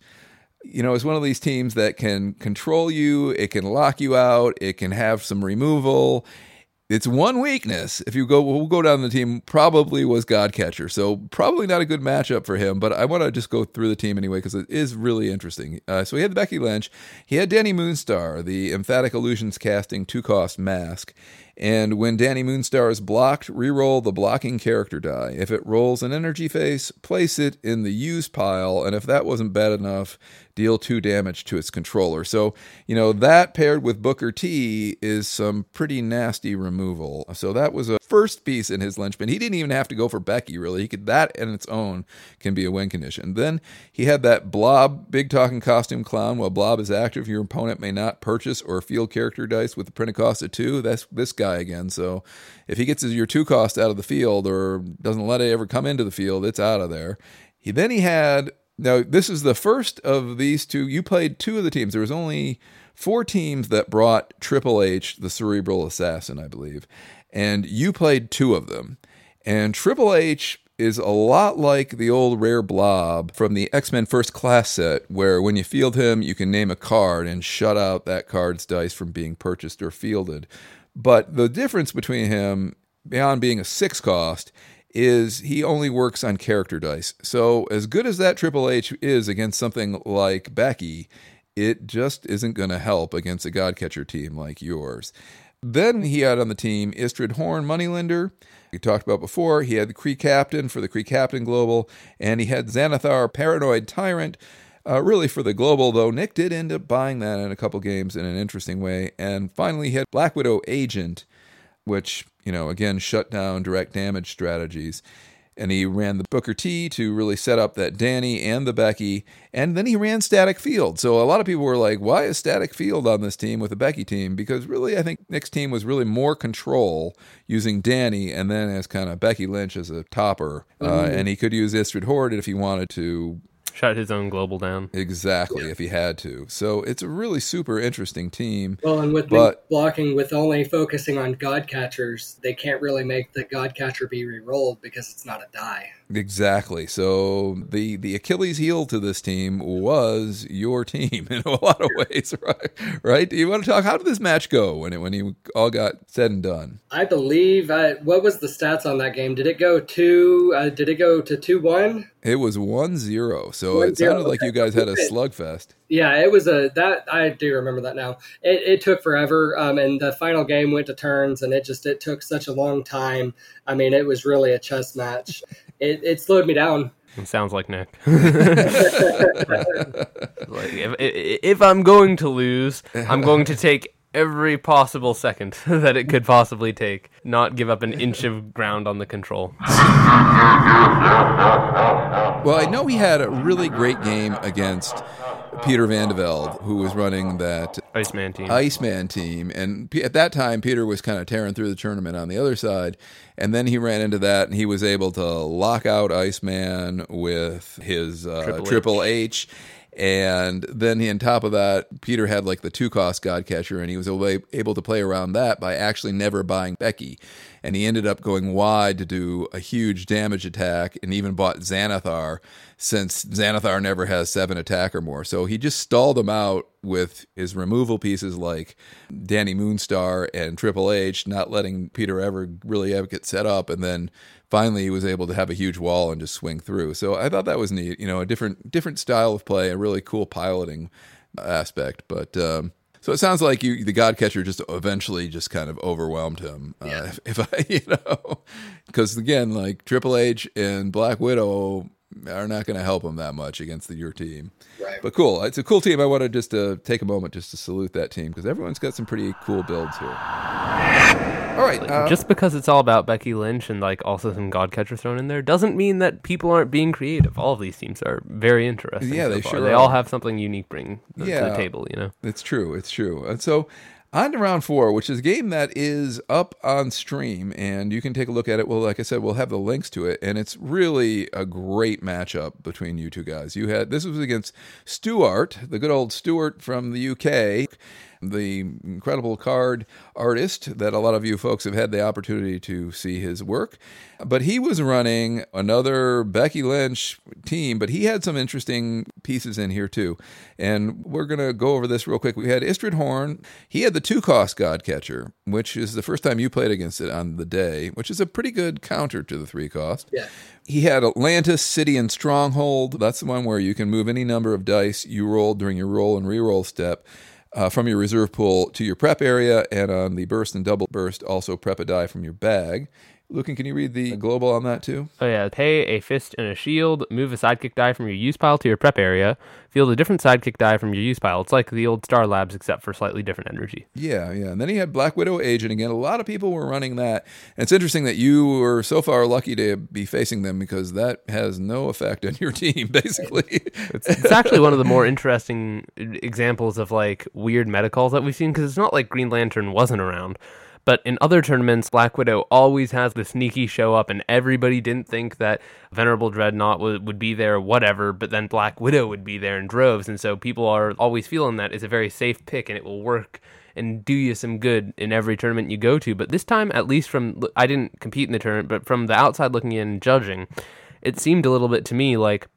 you know, it's one of these teams that can control you, it can lock you out, it can have some removal. Its one weakness, if you go, we'll go down the team, probably was Godcatcher. So probably not a good matchup for him. But I want to just go through the team anyway because it is really interesting. Uh, so he had Becky Lynch, he had Dani Moonstar, the emphatic illusions casting two cost mask. And when Dani Moonstar is blocked, re-roll the blocking character die. If it rolls an energy face, place it in the use pile, and if that wasn't bad enough, deal two damage to its controller. So, you know, that paired with Booker T is some pretty nasty removal. So that was a first piece in his linchpin. He didn't even have to go for Becky, really. He could that in its own can be a win condition. Then he had that Blob big talking costume clown. While Blob is active, your opponent may not purchase or field character dice with the printed cost of two. That's this guy again. So if he gets his, your two cost out of the field or doesn't let it ever come into the field, it's out of there. He then he had now this is the first of these two. You played two of the teams. There was only four teams that brought Triple H, the cerebral assassin, I believe, and you played two of them. And Triple H is a lot like the old rare blob from the X Men First Class set, where when you field him, you can name a card and shut out that card's dice from being purchased or fielded. But the difference between him, beyond being a six cost, is he only works on character dice. So, as good as that Triple H is against something like Becky, it just isn't going to help against a Godcatcher team like yours. Then he had on the team Istrid Horn Moneylender. We talked about before. He had the Kree Captain for the Kree Captain Global, and he had Xanathar Paranoid Tyrant. Uh, really for the global, though Nick did end up buying that in a couple games in an interesting way. And finally, he had Black Widow Agent, which, you know, again, shut down direct damage strategies and he ran the Booker T to really set up that Danny and the Becky, and then he ran Static Field. So a lot of people were like, "Why is Static Field on this team with the Becky team?" Because really, I think Nick's team was really more control using Danny, and then as kind of Becky Lynch as a topper, uh, mm-hmm. and he could use Istrid Horn if he wanted to shut his own global down. Exactly, yeah. if he had to. So it's a really super interesting team. Well, and with but, blocking, with only focusing on god catchers, they can't really make the god catcher be re-rolled because it's not a die. Exactly. So the the Achilles heel to this team was your team in a lot of ways, right? Right? Do you want to talk? How did this match go when it when you all got said and done? I believe. Uh, what was the stats on that game? Did it go two? Uh, did it go to two one? It was one zero. So one it zero. sounded like you guys had a slugfest. Yeah, it was a that I do remember that now. It, it took forever, um, and the final game went to turns, and it just it took such a long time. I mean, it was really a chess match it, it slowed me down. It sounds like Nick. like if, if I'm going to lose, I'm going to take every possible second that it could possibly take, not give up an inch of ground on the control. Well, I know he had a really great game against Peter Van de Velde, who was running that Iceman team. Iceman team, and at that time, Peter was kind of tearing through the tournament on the other side, and then he ran into that, and he was able to lock out Iceman with his uh, Triple, Triple H. H and then he, on top of that, Peter had like the two cost Godcatcher, and he was able to play around that by actually never buying Becky. And he ended up going wide to do a huge damage attack and even bought Xanathar since Xanathar never has seven attack or more. So he just stalled him out with his removal pieces like Dani Moonstar and Triple H, not letting Peter ever really ever get set up. And then finally he was able to have a huge wall and just swing through. So I thought that was neat. You know, a different different style of play, a really cool piloting aspect. But um, so it sounds like you, the God Catcher, just eventually just kind of overwhelmed him. Uh, yeah. Uh, if, if I, you know, because again, like Triple H and Black Widow are not going to help them that much against the, your team. Right. But cool. It's a cool team. I wanted just to take a moment just to salute that team because everyone's got some pretty cool builds here. All right. Uh, just because it's all about Becky Lynch and like also some Godcatcher thrown in there doesn't mean that people aren't being creative. All of these teams are very interesting. Yeah, so they far. sure. They are. all have something unique bring yeah, to the table. You know, it's true. It's true. And so on to round four, which is a game that is up on stream, and you can take a look at it. Well, like I said, we'll have the links to it, and it's really a great matchup between you two guys. You had this was against Stuart, the good old Stuart from the UK the incredible card artist that a lot of you folks have had the opportunity to see his work. But he was running another Becky Lynch team, but he had some interesting pieces in here too. And we're going to go over this real quick. We had Istrid Horn. He had the two cost God Catcher, which is the first time you played against it on the day, which is a pretty good counter to the three cost. Yeah. He had Atlantis, City, and Stronghold. That's the one where you can move any number of dice you roll during your roll and reroll step uh, from your reserve pool to your prep area, and on the burst and double burst, also prep a die from your bag. Lucan, can you read the global on that too? Oh yeah, pay a fist and a shield. Move a sidekick die from your use pile to your prep area. Field a different sidekick die from your use pile. It's like the old Star Labs, except for slightly different energy. Yeah, yeah. And then he had Black Widow Agent again. A lot of people were running that. And it's interesting that you were so far lucky to be facing them because that has no effect on your team, basically. it's, it's actually one of the more interesting examples of like weird meta calls that we've seen because it's not like Green Lantern wasn't around But in other tournaments, Black Widow always has the sneaky show up, and everybody didn't think that Venerable Dreadnought would, would be there, whatever, but then Black Widow would be there in droves. And so people are always feeling that it's a very safe pick and it will work and do you some good in every tournament you go to. But this time, at least from, I didn't compete in the tournament, but from the outside looking in judging, it seemed a little bit to me like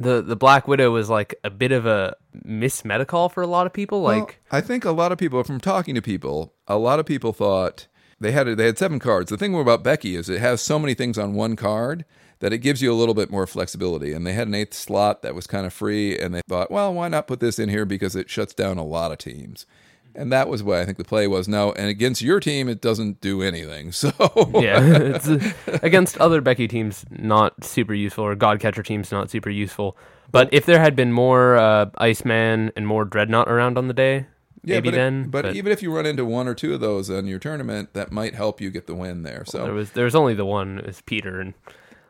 the the Black Widow was like a bit of a miss call for a lot of people. Like well, I think a lot of people from talking to people, a lot of people thought they had they had seven cards. The thing about Becky is it has so many things on one card that it gives you a little bit more flexibility. And they had an eighth slot that was kind of free, and they thought, well, why not put this in here because it shuts down a lot of teams. And that was what I think the play was. Now, and against your team, it doesn't do anything. So yeah, it's, uh, against other Becky teams, not super useful, or Godcatcher teams, not super useful. But if there had been more uh, Iceman and more Dreadnought around on the day, yeah, maybe but then. It, but, but, even if you run into one or two of those in your tournament, that might help you get the win there. So well, there was there was only the one. It was Peter, and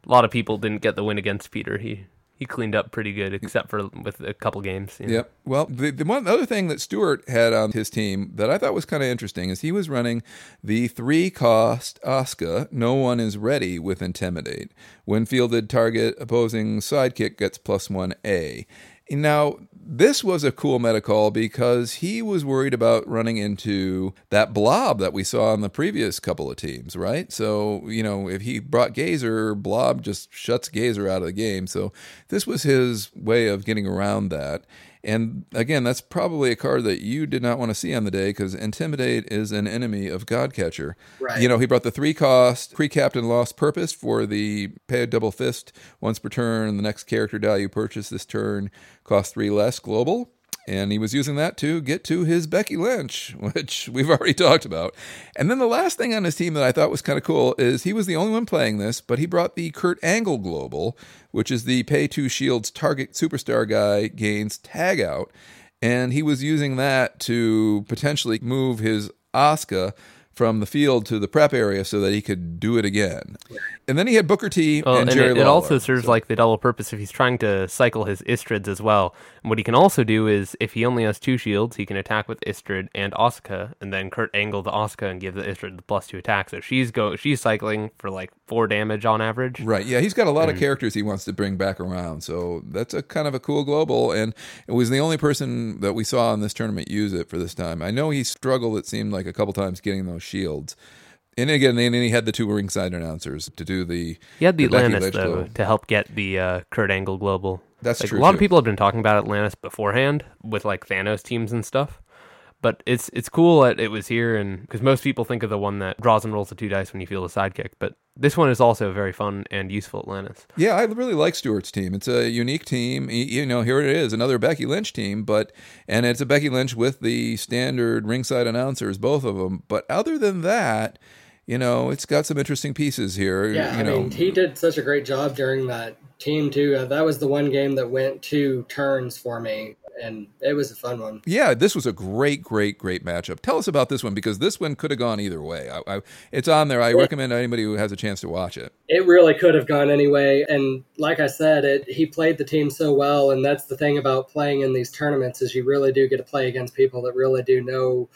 a lot of people didn't get the win against Peter. He he cleaned up pretty good, except for with a couple games. You know? Yep. Well, the, the one other thing that Stuart had on his team that I thought was kind of interesting is he was running the three cost Asuka. No one is ready with Intimidate. When fielded, target opposing sidekick gets plus one A. Now, this was a cool meta call because he was worried about running into that blob that we saw on the previous couple of teams, right? So, you know, if he brought Gazer, blob just shuts Gazer out of the game. So, this was his way of getting around that. And again, that's probably a card that you did not want to see on the day because Intimidate is an enemy of Godcatcher. Right. You know, he brought the three cost Kree Captain lost purpose for the pay a double fist once per turn. The next character die you purchase this turn costs three less global and he was using that to get to his Becky Lynch, which we've already talked about. And then the last thing on his team that I thought was kind of cool is he was the only one playing this, but he brought the Kurt Angle Global, which is the pay two shields target superstar guy gains tag out. And he was using that to potentially move his Asuka from the field to the prep area so that he could do it again. And then he had Booker T well, and, and Jerry it, it also serves so. like the double purpose if he's trying to cycle his Istrids as well. And what he can also do is if he only has two shields, he can attack with Istrid and Asuka, and then Kurt angle the Asuka and give the Istrid the plus two attack. So she's go she's cycling for like four damage on average. Right. Yeah, he's got a lot mm. of characters he wants to bring back around. So that's a kind of a cool global. And it was the only person that we saw in this tournament use it for this time. I know he struggled. It seemed like a couple times getting those shields. And again, and then he had the two ringside announcers to do the. He had the, the Atlantis though to help get the uh, Kurt Angle global. That's like, true. A lot too. of people have been talking about Atlantis beforehand with like Thanos teams and stuff. But it's it's cool that it was here, and because most people think of the one that draws and rolls the two dice when you feel the sidekick, but this one is also very fun and useful. Atlantis. Yeah, I really like Stuart's team. It's a unique team. You know, here it is, another Becky Lynch team, but and it's a Becky Lynch with the standard ringside announcers, both of them. But other than that, you know, it's got some interesting pieces here. Yeah, you I know. mean, he did such a great job during that team too. Uh, that was the one game that went two turns for me and it was a fun one. Yeah, this was a great, great, great matchup. Tell us about this one because this one could have gone either way. I, I, it's on there. I recommend anybody who has a chance to watch it. It really could have gone anyway, and like I said, it he played the team so well, and that's the thing about playing in these tournaments is you really do get to play against people that really do know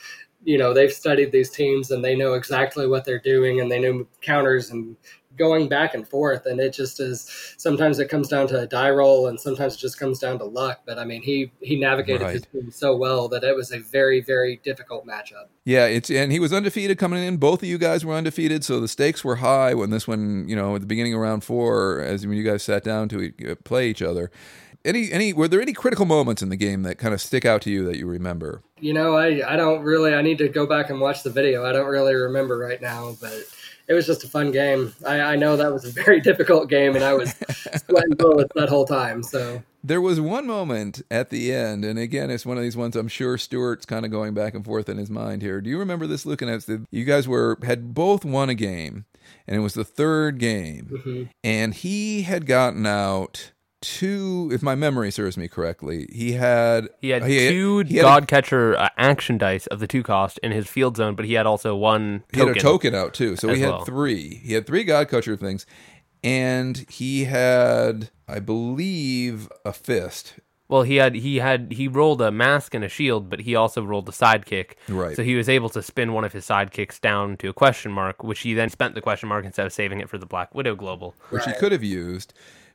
you know they've studied these teams and they know exactly what they're doing and they know counters and going back and forth and it just is sometimes it comes down to a die roll and sometimes it just comes down to luck. But i mean he he navigated right. his team so well that it was a very very difficult matchup. Yeah it's and he was undefeated coming in. Both of you guys were undefeated so the stakes were high when this one you know at the beginning of round four as when you guys sat down to uh, play each other. Any any were there any critical moments in the game that kind of stick out to you that you remember? You know i i don't really i need to go back and watch the video. I don't really remember right now but it was just a fun game. I, I know that was a very difficult game, and I was sweating bullets that whole time. So there was one moment at the end, and again, it's one of these ones I'm sure Stuart's kind of going back and forth in his mind here. Do you remember this, Luke? And you guys were had both won a game, and it was the third game, mm-hmm. and he had gotten out two, if my memory serves me correctly, he had he had he two had, he had Godcatcher uh, action dice of the two cost in his field zone, but he had also one. He had a token out too, so he had well. three. He had three Godcatcher things, and he had, I believe, a fist. Well, he had he had he rolled a mask and a shield, but he also rolled a sidekick. Right. So he was able to spin one of his sidekicks down to a question mark, which he then spent the question mark instead of saving it for the Black Widow global. which he could have used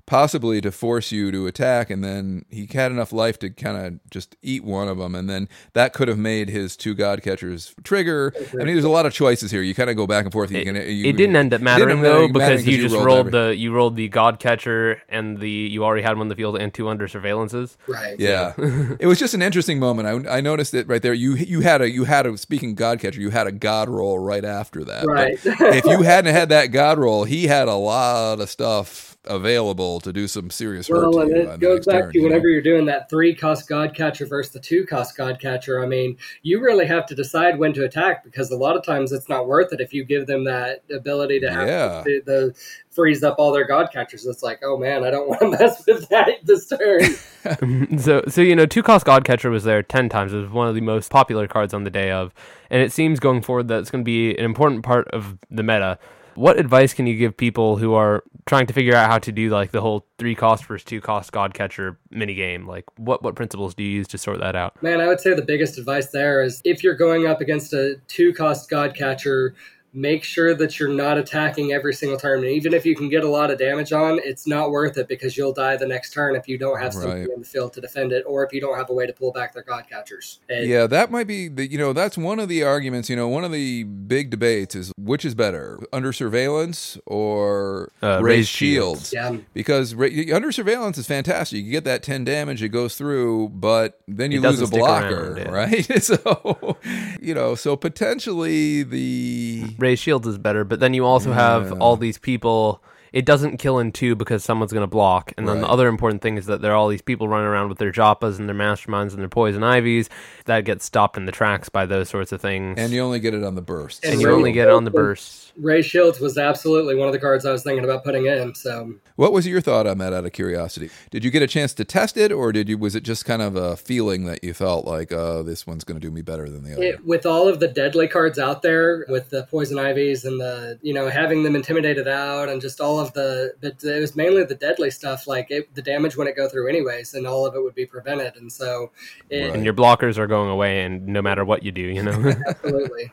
possibly to force you to attack and then he had enough life to kind of just eat one of them and then that could have made his two god catchers trigger. I mean there's a lot of choices here. You kind of go back and forth. You It, can, uh, you, it didn't end up it mattering though mattering because you just rolled, every- the you rolled the God Catcher and the you already had one in the field and two under surveillances. Right. yeah. It was just an interesting moment. I, I noticed it right there. You you had a you had a speaking god catcher you had a god roll right after that. Right. if you hadn't had that god roll he had a lot of stuff available to do some serious hurt Well, to and you it on the goes next back turn, to you know? whenever you're doing that three cost god catcher versus the two cost god catcher. I mean, you really have to decide when to attack because a lot of times it's not worth it if you give them that ability to have Yeah. the, the freeze up all their god catchers. It's like, oh man, I don't want to mess with that this turn. so so you know two cost god catcher was there 10 times it was one of the most popular cards on the day of and it seems going forward that it's going to be an important part of the meta what advice can you give people who are trying to figure out how to do like the whole three cost versus two cost god catcher mini game like what what principles do you use to sort that out? Man, I would say the biggest advice there is if you're going up against a two cost god catcher, make sure that you're not attacking every single turn. And even if you can get a lot of damage on, it's not worth it because you'll die the next turn if you don't have something Right. in the field to defend it, or if you don't have a way to pull back their god catchers. And Yeah, that might be the you know that's one of the arguments. You know, one of the big debates is which is better, under surveillance or Uh, raised raised shields. shields. Yeah. Because ra- under surveillance is fantastic. You get that ten damage, it goes through, but then you It lose a blocker, around, yeah. right? so you know, so potentially the raised shields is better but then you also have Yeah. all these people it doesn't kill in two because someone's going to block and then the other important thing is that there are all these people running around with their joppas and their masterminds and their poison ivies that gets stopped in the tracks by those sorts of things and you only get it on the bursts. and And you only get it on the bursts Raised Shields was absolutely one of the cards I was thinking about putting in. So What was your thought on that? Out of curiosity, did you get a chance to test it, or did you? Was it just kind of a feeling that you felt like, oh, this one's going to do me better than the other? it, with all of the deadly cards out there, with the poison ivies and the you know having them intimidated out, and just all of the, but it was mainly the deadly stuff. Like it, the damage wouldn't go through anyways, and all of it would be prevented. And so, it, Right. and your blockers are going away and no matter what you do you know absolutely.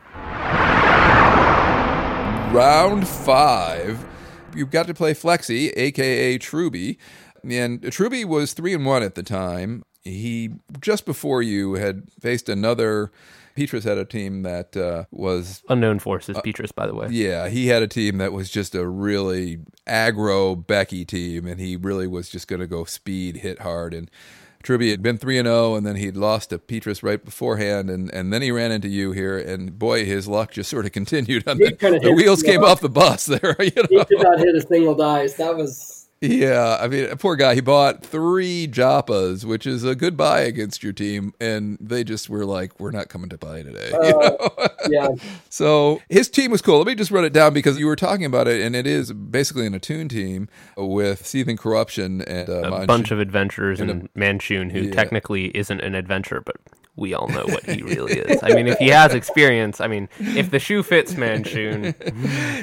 Round five, you've got to play Flexi, aka Truby, and Truby was three and one at the time. He just before you had faced another. Petrus had a team that uh, was unknown forces petrus by the way Yeah, he had a team that was just a really aggro Becky team, and he really was just going to go speed, hit hard. And Truby had been three and zero, and then he'd lost to Petrus right beforehand, and, and then he ran into you here, and boy, his luck just sort of continued. On the, the wheels came off. off the bus there. You He know? did not hit a single dice. That was Yeah, I mean, poor guy. He bought three Joppas, which is a good buy against your team, and they just were like, "We're not coming to buy today." you Uh, know? yeah. So his team was cool. Let me just run it down because you were talking about it, and it is basically an Attune team with Seething Corruption and uh, a Manchu- bunch of adventurers and and Manshoon, who Yeah. technically isn't an adventurer, but we all know what he really is. I mean, if he has experience, I mean, if the shoe fits Manshoon,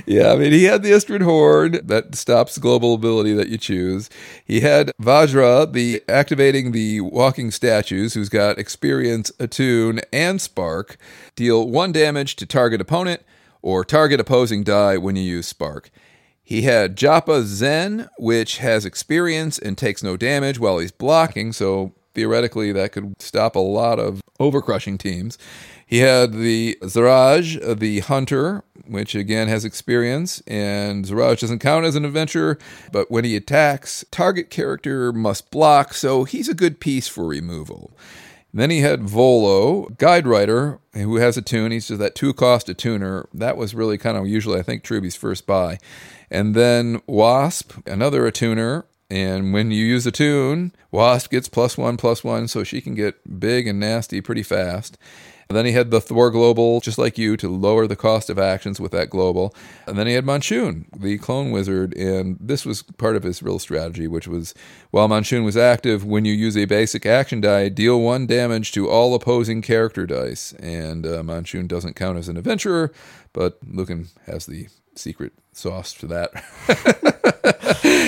Yeah, I mean, he had the Istrid Horn that stops global ability that you choose. He had Vajra, the activating the walking statues, who's got experience, attune, and spark. Deal one damage to target opponent or target opposing die when you use spark. He had Joppa Zen, which has experience and takes no damage while he's blocking, so theoretically that could stop a lot of overcrushing teams. He had the Zaraj, the Hunter, which again has experience, and Zaraj doesn't count as an adventurer, but when he attacks, target character must block, so he's a good piece for removal. Then he had Volo, Guide Writer, who has attune. He's just that two cost attuner. That was really kind of usually, I think, Truby's first buy. And then Wasp, another attuner. And when you use attune, Wasp gets plus one, plus one, so she can get big and nasty pretty fast. And then he had the Thor Global, just like you, to lower the cost of actions with that global. And then he had Manshoon, the clone wizard, and this was part of his real strategy, which was while Manshoon was active, when you use a basic action die, deal one damage to all opposing character dice. And uh, doesn't count as an adventurer, but Lucan has the secret sauce for that.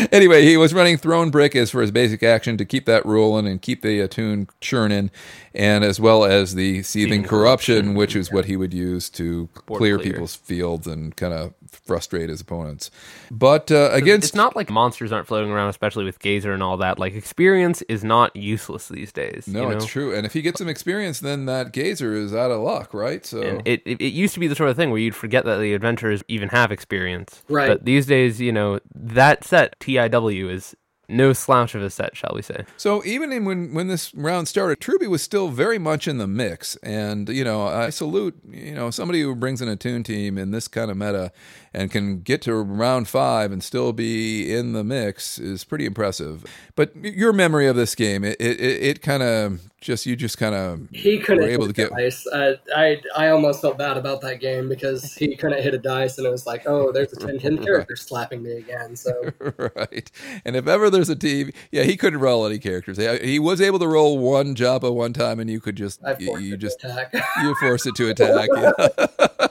anyway, he was running Throne Brick as for his basic action to keep that rolling and keep the uh, tune churning, and as well as the seething corruption, corruption, which is what he would use to clear, clear, people's fields and kind of frustrate his opponents. But uh, against, it's not like monsters aren't floating around, especially with Gazer and all that. Like experience is not useless these days. No, you know? it's true. And if he gets some experience, then that Gazer is out of luck, right? So it, it, it used to be the sort of thing where you'd forget that the adventurers even have experience. Right. But these days, you know, that set TIW is no slouch of a set, shall we say? So even in when when this round started, Truby was still very much in the mix, and you know I salute you know somebody who brings in a tune team in this kind of meta and can get to round five and still be in the mix is pretty impressive. But your memory of this game, it it, it kind of just you just kind of he couldn't were able to get. Dice. I, I I almost felt bad about that game because he couldn't hit a dice, and it was like, oh, there's a 10 10 character slapping me again. So right, and if ever there's a team, yeah, he couldn't roll any characters. He was able to roll one Joppa one time, and you could just you, you just attack. you force it to attack. Yeah.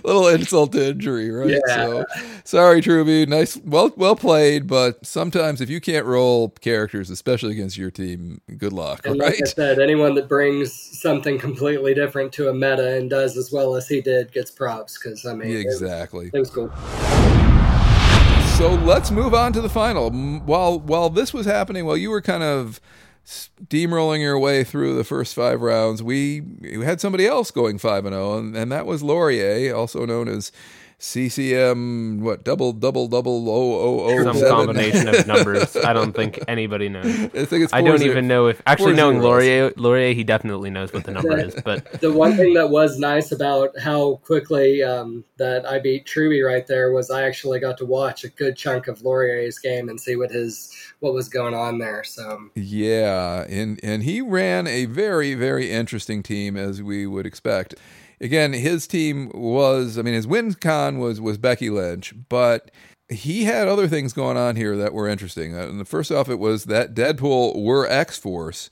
little insult to injury, right? Yeah. So sorry, Truby. Nice, well, well played. But sometimes if you can't roll characters, especially against your team, good luck. And right? Like I said, anyone that brings something completely different to a meta and does as well as he did gets props. Because I mean, exactly, it was, it was cool. So let's move on to the final. While while this was happening, while you were kind of steamrolling your way through the first five rounds, we, we had somebody else going five and zero, oh, and that was Laurier, also known as CCM what double double double o o o some combination of numbers. I don't think anybody knows. I think it's. I don't even know if actually knowing Laurier Laurier he definitely knows what the number is. But the one thing that was nice about how quickly um, that I beat Truby right there was I actually got to watch a good chunk of Laurier's game and see what his what was going on there. So yeah, and and he ran a very very interesting team as we would expect again, his team was, I mean, his win con was was Becky Lynch, but he had other things going on here that were interesting. Uh, and the first off, it was that Deadpool were X Force,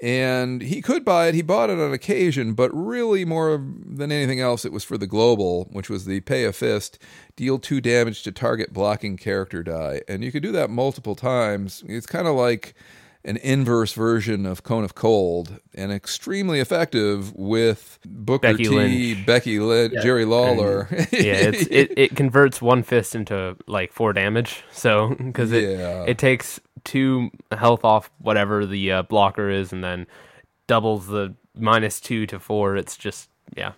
and he could buy it. He bought it on occasion, but really more than anything else, it was for the global, which was the pay a fist, deal two damage to target blocking character die, and you could do that multiple times. It's kind of like an inverse version of Cone of Cold and extremely effective with Booker Becky T, Lynch. Becky Lynch, yeah. Jerry Lawler. And, yeah, it it converts one fist into like four damage. So because it yeah. it takes two health off whatever the uh, blocker is, and then doubles the minus two to four. It's just yeah,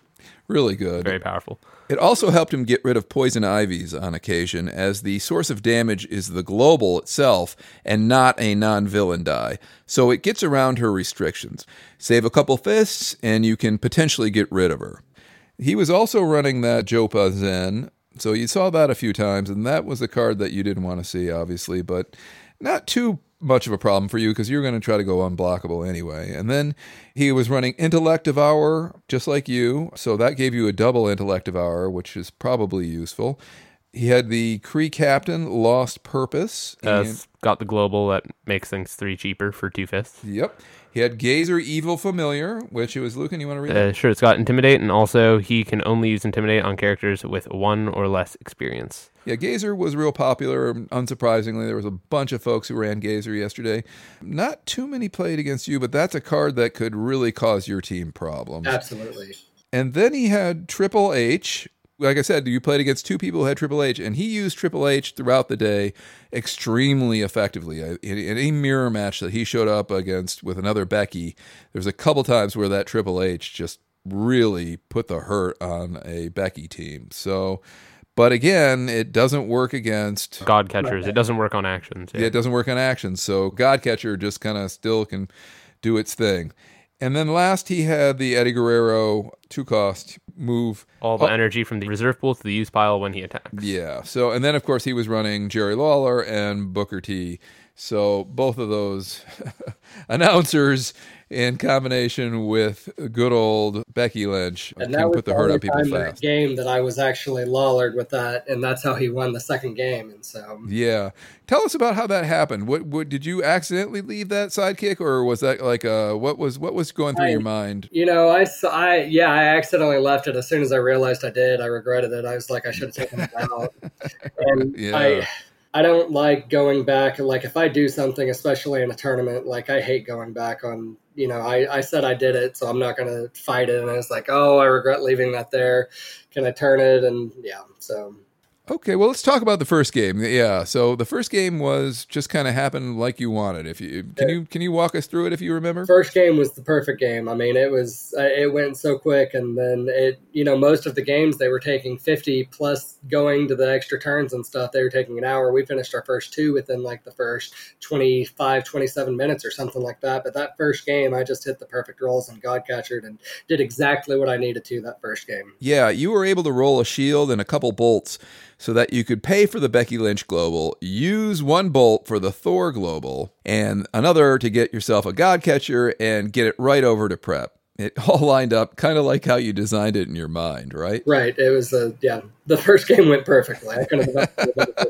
really good, very powerful. It also helped him get rid of poison ivies on occasion, as the source of damage is the global itself and not a non villain die, so it gets around her restrictions. Save a couple fists, and you can potentially get rid of her. He was also running that Joppa Zen, so you saw that a few times, and that was a card that you didn't want to see, obviously, but not too much of a problem for you because you're going to try to go unblockable anyway. And then he was running Intellect Devour just like you, so that gave you a double Intellect Devour, which is probably useful. He had the Kree Captain Lost Purpose. Uh, got the global that makes things three cheaper for two fifths. Yep. He had Gazer Evil Familiar, which it was Lucan. You want to read? Uh, sure. It's got Intimidate, and also he can only use Intimidate on characters with one or less experience. Yeah, Gazer was real popular. Unsurprisingly, there was a bunch of folks who ran Gazer yesterday. Not too many played against you, but that's a card that could really cause your team problems. Absolutely. And then he had Triple H, like I said, you played against two people who had Triple H, and he used Triple H throughout the day extremely effectively. In a mirror match that he showed up against with another Becky, there's a couple times where that Triple H just really put the hurt on a Becky team. So, but again, it doesn't work against God catchers. It doesn't work on actions. Yeah, yeah it doesn't work on actions. So God catcher just kind of still can do its thing. And then last, he had the Eddie Guerrero two cost move. All the oh. energy from the reserve pool to the use pile when he attacks. Yeah. So, and then of course he was running Jerry Lawler and Booker T. So both of those announcers in combination with good old Becky Lynch And can put the hurt on people the fast. game that I was actually Lawlered with that, and that's how he won the second game. And so Yeah, tell us about how that happened. What, what did you accidentally leave that sidekick, or was that like uh what was what was going through I- your mind? You know, I, I yeah, I accidentally left it as soon as I realized I did. I regretted it. I was like, I should have taken it out. And Yeah. I, I don't like going back. Like if I do something, especially in a tournament, like I hate going back on. You know, I, I said I did it, so I'm not going to fight it. And I was like, oh, I regret leaving that there. Can I turn it? And yeah, so Okay, well, let's talk about the first game. Yeah, so the first game was just kind of happened like you wanted. If you can you can you walk us through it if you remember? first game was the perfect game. I mean, it was uh, it went so quick, and then it you know most of the games they were taking fifty plus going to the extra turns and stuff. They were taking an hour. We finished our first two within like the first 25, 27 minutes or something like that. But that first game, I just hit the perfect rolls and god catchered and did exactly what I needed to that first game. Yeah, you were able to roll a shield and a couple bolts so that you could pay for the Becky Lynch Global, use one bolt for the Thor Global, and another to get yourself a God Catcher and get it right over to prep. It all lined up kind of like how you designed it in your mind, right? Right. It was a yeah. The first game went perfectly. I couldn't have.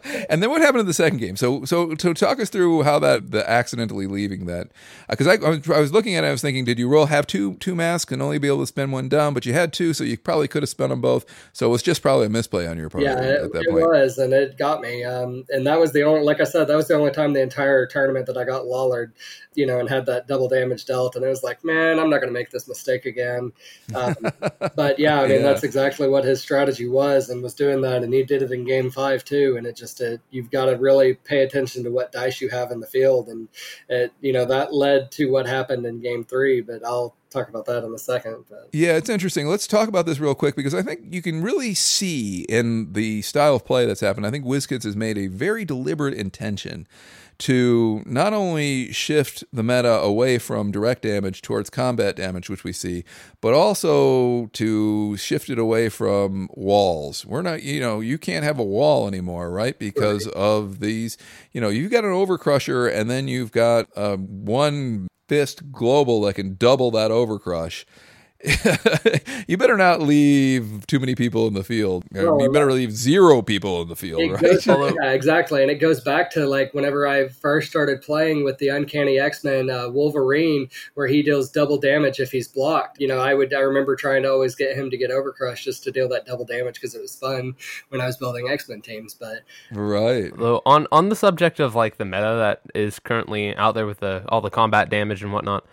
And then what happened in the second game? So, so, so talk us through how that the accidentally leaving that because I, I, was, I was looking at it, I was thinking, did you roll have two two masks and only be able to spend one down? But you had two, so you probably could have spent them both. So it was just probably a misplay on your part Yeah, at it, that it point. was, and it got me. Um, and that was the only, like I said, that was the only time the entire tournament that I got Lawlered, you know, and had that double damage dealt. And it was like, man, I'm not going to make this mistake again. Um, but yeah, I mean, Yeah. that's exactly what his strategy was, and was doing that, and he did it in game five too. And it just, it, you've got to really pay attention to what dice you have in the field, and it, you know, that led to what happened in game three. But I'll talk about that in a second. But Yeah, it's interesting. Let's talk about this real quick because I think you can really see in the style of play that's happened. I think WizKids has made a very deliberate intention to not only shift the meta away from direct damage towards combat damage, which we see, but also to shift it away from walls. We're not, you know, you can't have a wall anymore, right? Because of these, you know, you've got an overcrusher and then you've got uh, one fist global that can double that overcrush. you better not leave too many people in the field. No, you better leave zero people in the field, right? goes, yeah, exactly, and it goes back to like whenever I first started playing with the Uncanny X Men uh, Wolverine, where he deals double damage if he's blocked. You know, I would I remember trying to always get him to get Overcrush just to deal that double damage because it was fun when I was building X Men teams. But right. Though on on the subject of like the meta that is currently out there with the all the combat damage and whatnot,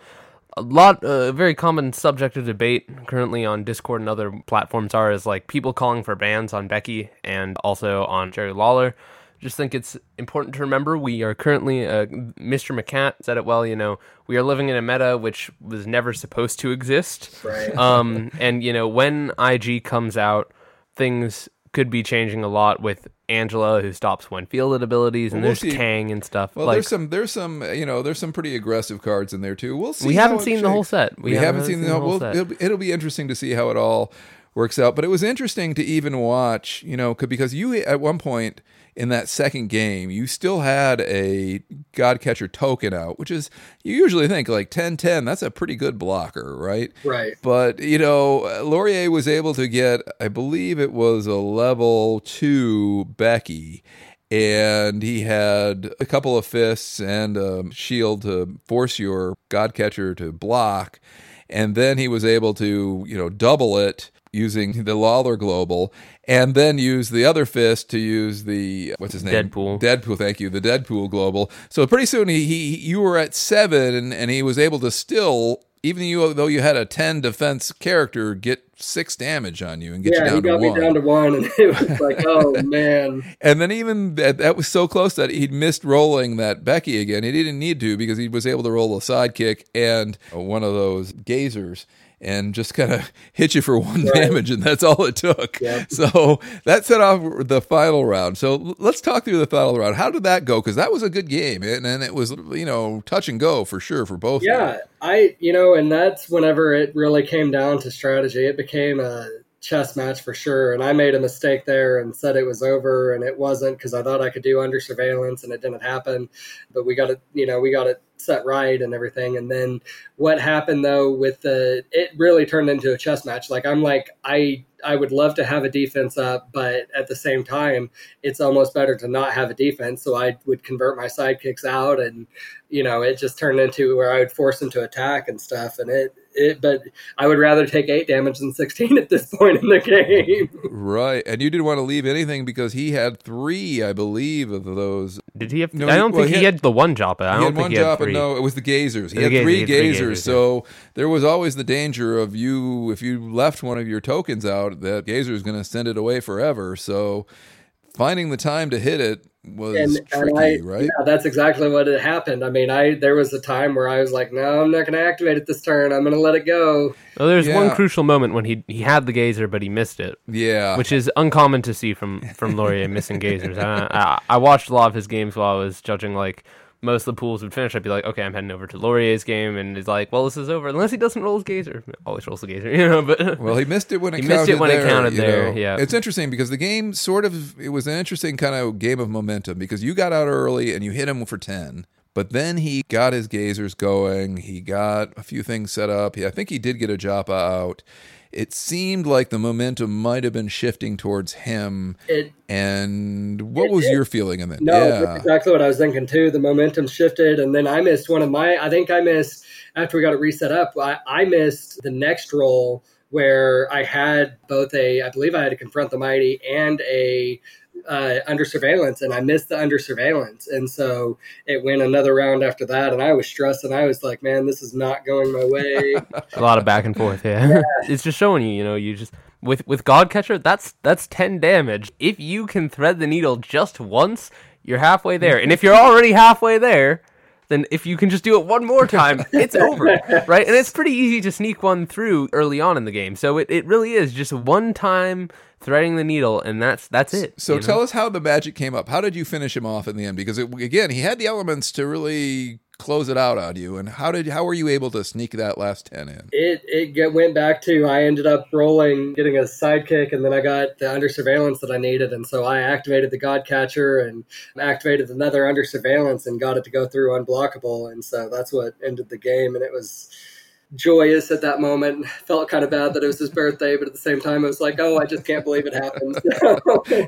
a lot a very common subject of debate currently on Discord and other platforms are is like people calling for bans on Becky and also on Jerry Lawler. Just think it's important to remember we are currently uh, Mr. McCat said it well. You know we are living in a meta which was never supposed to exist right, um, and you know when IG comes out, things could be changing a lot with Angela, who stops when fielded abilities, and Well, we'll there's see. Kang and stuff. Well, like there's some, there's some, you know, there's some pretty aggressive cards in there too. We'll see. we haven't seen the whole set. We, haven't seen the whole. set. It'll, be- it'll be interesting to see how it all works out. But it was interesting to even watch, you know, 'cause- because you at one point in that second game, you still had a God Catcher token out, which is you usually think like 10-10, That's a pretty good blocker, right? right. But you know, Laurier was able to get, I believe it was a level two Becky, and he had a couple of fists and a shield to force your Godcatcher to block, and then he was able to, you know, double it using the Lawler Global, and then use the other fist to use the what's his name? Deadpool. Deadpool, thank you, the Deadpool Global. So pretty soon he, he you were at seven, and, and he was able to still, even you though you had a ten defense character, get six damage on you and get Yeah, you he down to got me one. down to one, and it was like, oh man, and then even that, that was so close that he'd missed rolling that Becky again. He didn't need to because he was able to roll a sidekick and oh. one of those gazers and just kind of hit you for one Right. damage, and that's all it took. Yep. So that set off the final round. So let's talk through the final round. How did that go? Because that was a good game, and, and it was you know touch and go for sure for both. Yeah, I you know, and that's whenever it really came down to strategy. It became a chess match for sure. And I made a mistake there and said it was over, and it wasn't because I thought I could do under surveillance, and it didn't happen. But we got it, you know, we got it set right and everything. And then what happened though with the, it really turned into a chess match. Like I'm like I I would love to have a defense up, but at the same time, it's almost better to not have a defense. So I would convert my sidekicks out, and you know, it just turned into where I would force them to attack and stuff. And it, it, but I would rather take eight damage than sixteen at this point in the game. Right, and you didn't want to leave anything because he had three, I believe, of those. Did he have? No, I don't well, think he he had- had, the one Joppa. I He don't had think one he had job, three. no, it was the gazers. He The had gazer- three he had three gazers, gazers, so there was always the danger of you if you left one of your tokens out, that gazer is going to send it away forever. So finding the time to hit it was and, tricky, and I, right? Yeah, that's exactly what had happened. I mean, I there was a time where I was like, no, I'm not going to activate it this turn. I'm going to let it go. Well, there's one crucial moment when he he had the gazer, but he missed it, Yeah, which is uncommon to see from from Laurier missing gazers. I, I, I watched a lot of his games while I was judging like. Most of the pools would finish. I'd be like, okay, I'm heading over to Laurier's game, and he's like, well, this is over unless he doesn't roll his gazer. Always rolls the gazer, you know. But Well, he missed it when it He counted missed it when it counted there, know. yeah. It's interesting because the game sort of it was an interesting kind of game of momentum because you got out early and you hit him for 10. But then he got his gazers going. He got a few things set up. He, I think he did get a Joppa out. It seemed like the momentum might have been shifting towards him. It And what It was did. your feeling in that? No, yeah. exactly what I was thinking too. The momentum shifted, and then I missed one of my. I think I missed after we got it reset up. I, I missed the next roll where I had both a. I believe I had to confront the mighty and a uh, under surveillance, and I missed the under surveillance, and so it went another round after that, and I was stressed, and I was like, "Man, this is not going my way." a lot of back and forth. Yeah, it's just showing you. You know, you just with with God Catcher. That's that's ten damage. If you can thread the needle just once, you're halfway there. And if you're already halfway there, then if you can just do it one more time, it's over, right? And it's pretty easy to sneak one through early on in the game. So it, it really is just one time threading the needle, and that's that's it. So you know? tell us how the magic came up. How did you finish him off in the end? Because it, again, he had the elements to really close it out on you. And how did how were you able to sneak that last ten in? it it get, went back to I ended up rolling, getting a sidekick, and then I got the under surveillance that I needed, and so I activated the God Catcher and activated another under surveillance and got it to go through unblockable, and so that's what ended the game, and it was joyous at that moment. Felt kind of bad that it was his birthday, but at the same time, it was like, oh, I just can't believe it happened.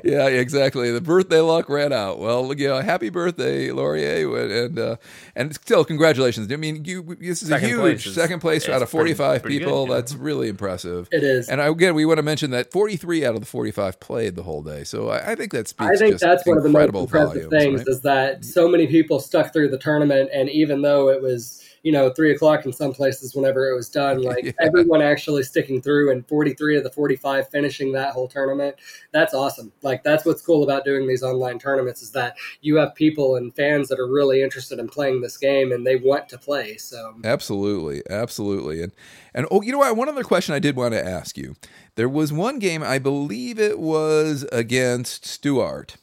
yeah, exactly. The birthday luck ran out. Well, you know, happy birthday, Laurier, and uh, and still congratulations. I mean, you this is Second a huge place is- second place out of forty five pretty- pretty people. good, yeah. That's really impressive. it is. And again, we want to mention that forty three out of the forty five played the whole day. So I, I think that speaks. I think just that's one of the most incredible impressive volumes, things right? is that so many people stuck through the tournament, and even though it was you know three o'clock in some places whenever it was done, like Yeah. everyone actually sticking through, and forty three of the forty five finishing that whole tournament. That's awesome. Like that's what's cool about doing these online tournaments is that you have people and fans that are really interested in playing this game and they want to play. So Absolutely, absolutely. And and oh, you know what? One other question I did want to ask you. There was one game, I believe it was against Stuart,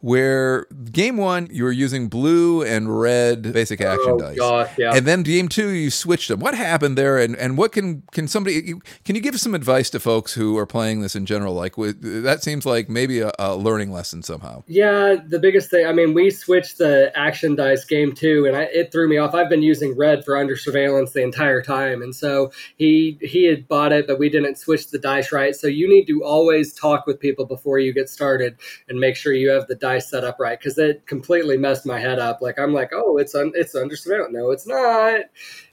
where game one you were using blue and red basic oh, action oh dice. yeah. And then game two, you switched them. What happened there, and, and what can can somebody can you give some advice to folks who are playing this in general? Like that seems like maybe a, a learning lesson somehow. Yeah, the biggest thing. I mean, we switched the action dice game too, and I, it threw me off. I've been using red for under surveillance the entire time, and so he he had bought it, but we didn't switch the dice right. So you need to always talk with people before you get started and make sure you have the dice set up right because it completely messed my head up. Like I'm like, oh, it's un, it's under surveillance. No, it's not.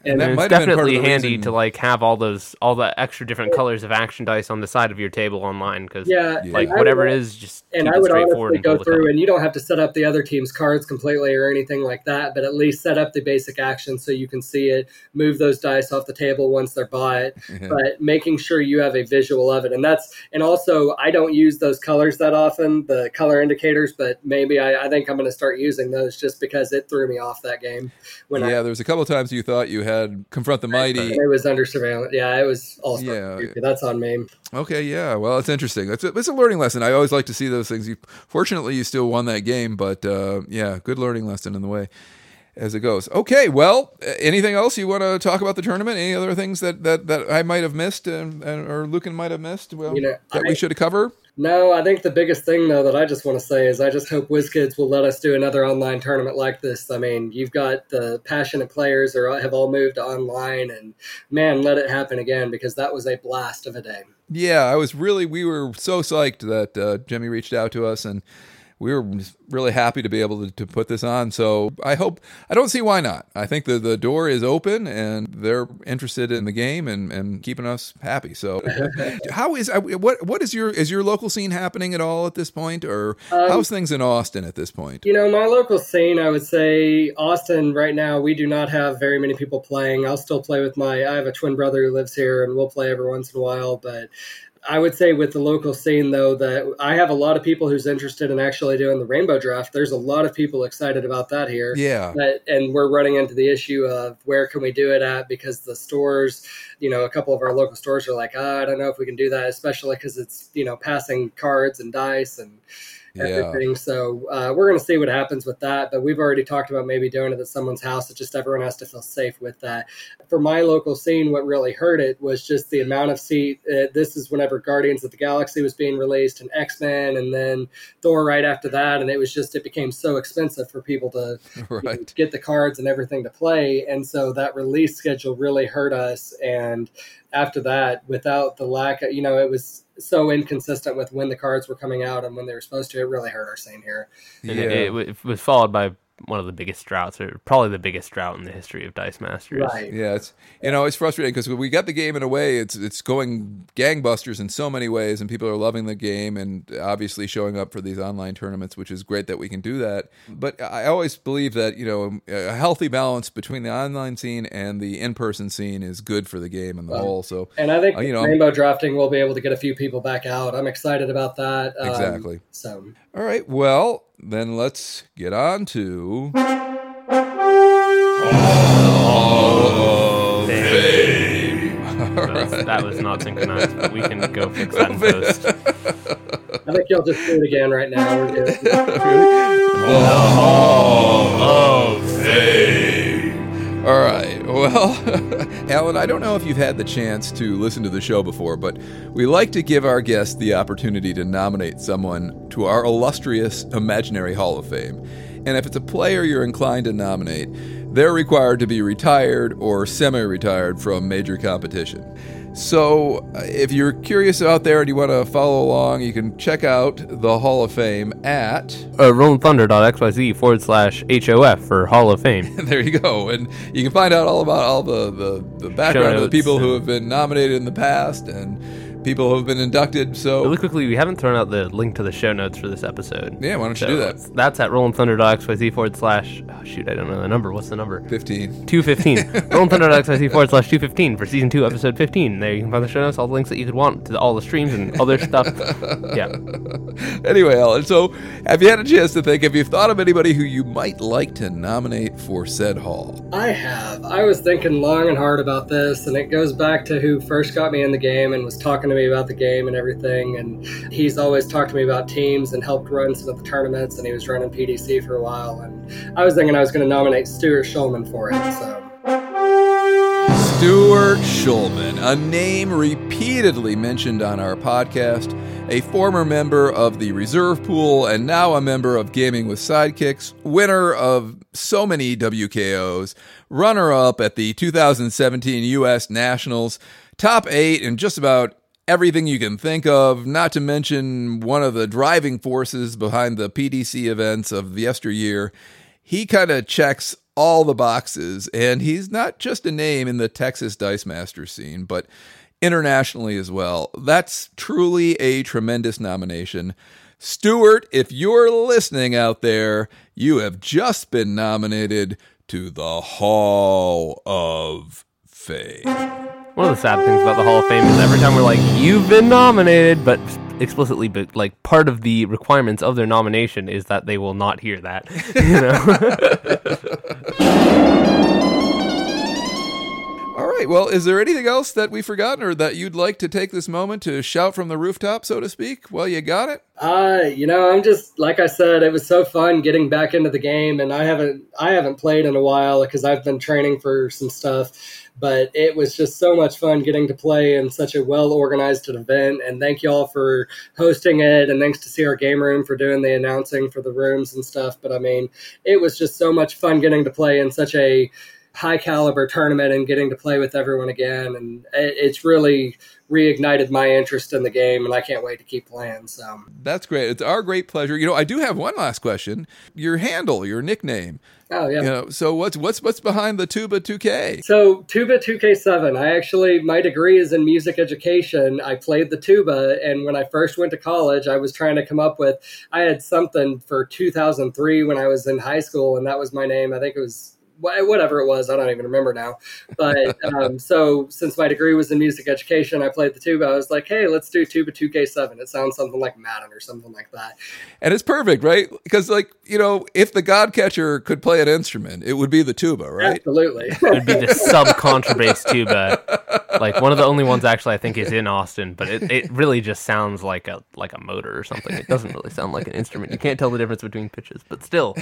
And that And might it's have been part definitely handy reason- to like have all those all the extra different colors of action dice on the side of your table online because Yeah, Yeah. like whatever would- it is, just and keep I it would straightforward honestly and go through, and you don't have to set up the other team's cards completely or anything like that, but at least set up the basic action so you can see it, move those dice off the table once they're bought, but making sure you have a visual of it. And that's, and also, I don't use those colors that often, the color indicators, but maybe I, I think I'm going to start using those just because it threw me off that game when yeah, there was a couple times you thought you had confront the mighty. it was under surveillance. Yeah, it was all Yeah. creepy. That's on me. Okay, yeah. Well, it's interesting. It's a, it's a learning lesson. I always like to see those things. You, fortunately, you still won that game, but uh, yeah, good learning lesson in the way. as it goes. Okay, well, anything else you want to talk about the tournament? Any other things that that, that I might have missed and, and or Lucan might have missed? Well, You know, that I- we should cover. No, I think the biggest thing though that I just want to say is I just hope WizKids will let us do another online tournament like this. I mean, you've got the passionate players are have all moved online, and man, let it happen again because that was a blast of a day. Yeah, I was really. We were so psyched that uh, Jimmy reached out to us, and we were really happy to be able to, to put this on. So I hope. I don't see why not. I think the the door is open, and they're interested in the game and, and keeping us happy. So how is what what is your is your local scene happening at all at this point, or Um, how's things in Austin at this point? You know, my local scene, I would say Austin right now, we do not have very many people playing. I'll still play with my, I have a twin brother who lives here and we'll play every once in a while. But I would say with the local scene, though, that I have a lot of people who's interested in actually doing the rainbow draft. There's a lot of people excited about that here. Yeah, But, and we're running into the issue of where can we do it at because the stores, you know, a couple of our local stores are like, ah, I don't know if we can do that, especially because it's, you know, passing cards and dice and yeah. everything. So uh, we're going to see what happens with that. But we've already talked about maybe doing it at someone's house. It's just everyone has to feel safe with that. For my local scene, what really hurt it was just the amount of seat. Uh, this is whenever Guardians of the Galaxy was being released and X Men, and then Thor right after that, and it was just it became so expensive for people to right. get the cards and everything to play. And so that release schedule really hurt us. And after that, without the lack of, you know, it was so inconsistent with when the cards were coming out and when they were supposed to. It really hurt our scene here. Yeah. it, it, it was followed by one of the biggest droughts, or probably the biggest drought in the history of Dice Masters. Right. Yeah, it's you know it's frustrating because we got the game in a way it's it's going gangbusters in so many ways, and people are loving the game and obviously showing up for these online tournaments, which is great that we can do that. But I always believe that you know a healthy balance between the online scene and the in person scene is good for the game and the Right. whole. So And I think Uh, you know- rainbow drafting, we'll be able to get a few people back out. I'm excited about that. Um, Exactly. So all right, well then let's get on to. That's- That was not synchronized, but we can go fix that in post. I think y'all just do it again right now. We're good. All right. Well, Alan, I don't know if you've had the chance to listen to the show before, but we like to give our guests the opportunity to nominate someone to our illustrious imaginary Hall of Fame. And if it's a player you're inclined to nominate, they're required to be retired or semi retired from major competition. So, uh, if you're curious out there and you want to follow along, you can check out the Hall of Fame at Uh, RollinThunder.xyz forward slash HOF for Hall of Fame. there you go and you can find out all about all the, the, the background of the notes people who have been nominated in the past and people who have been inducted so Really quickly, we haven't thrown out the link to the show notes for this episode. yeah why don't you So do that it's- That's at RollinThunder.xyz forward slash. Oh, shoot, I don't know the number. What's the number? 15 215. RollinThunder.xyz forward slash 215 for season 2, episode 15. There you can find the show notes, all the links that you could want to all the streams and other stuff. Yeah. anyway alan so have you had a chance to think have you thought of anybody who you might like to nominate for said hall I have. I was thinking long and hard about this, and it goes back to who first got me in the game and was talking to me about the game and everything. And he's always talked to me about teams and helped run some of the tournaments, and he was running PDC for a while. And I was thinking I was going to nominate Stuart Schulman for it. So Stuart Schulman, a name repeatedly mentioned on our podcast, a former member of the reserve pool and now a member of Gaming with Sidekicks, winner of so many WKOs, runner up at the 2017 U.S. Nationals, top eight in just about everything you can think of, not to mention one of the driving forces behind the PDC events of yesteryear. He kind of checks all the boxes, and he's not just a name in the Texas Dice Master scene, but internationally as well. That's truly a tremendous nomination. Stuart, if you're listening out there, you have just been nominated to the Hall of Fame. One of the sad things about the Hall of Fame is every time we're like, you've been nominated, but explicitly, but like part of the requirements of their nomination is that they will not hear that. You know? All right. Well, is there anything else that we've forgotten or that you'd like to take this moment to shout from the rooftop, so to speak? Well, you got it. Uh, you know, I'm just like I said, it was so fun getting back into the game, and I haven't I haven't played in a while because I've been training for some stuff. But it was just so much fun getting to play in such a well organized event. And thank you all for hosting it, and thanks to CR Game Room for doing the announcing for the rooms and stuff. But I mean, it was just so much fun getting to play in such a high caliber tournament and getting to play with everyone again. And it's really reignited my interest in the game, and I can't wait to keep playing. So that's great. It's our great pleasure. You know, I do have one last question. Your handle, your nickname. Oh yeah. You know, so what's what's what's behind the Tuba 2K? So Tuba 2K7. I actually my degree is in music education. I played the tuba, and when I first went to college, I was trying to come up with. I had something for 2003 when I was in high school, and that was my name. I think it was whatever it was. I don't even remember now. But um, so since my degree was in music education, I played the tuba. I was like, hey, let's do tuba 2K7. It sounds something like Madden or something like that. And it's perfect, right? Because like you know, if the God Catcher could play an instrument, it would be the tuba, right? Absolutely. it would be the sub contrabass tuba. Like one of the only ones actually I think is in Austin, but it, it really just sounds like a like a motor or something. It doesn't really sound like an instrument. You can't tell the difference between pitches, but still,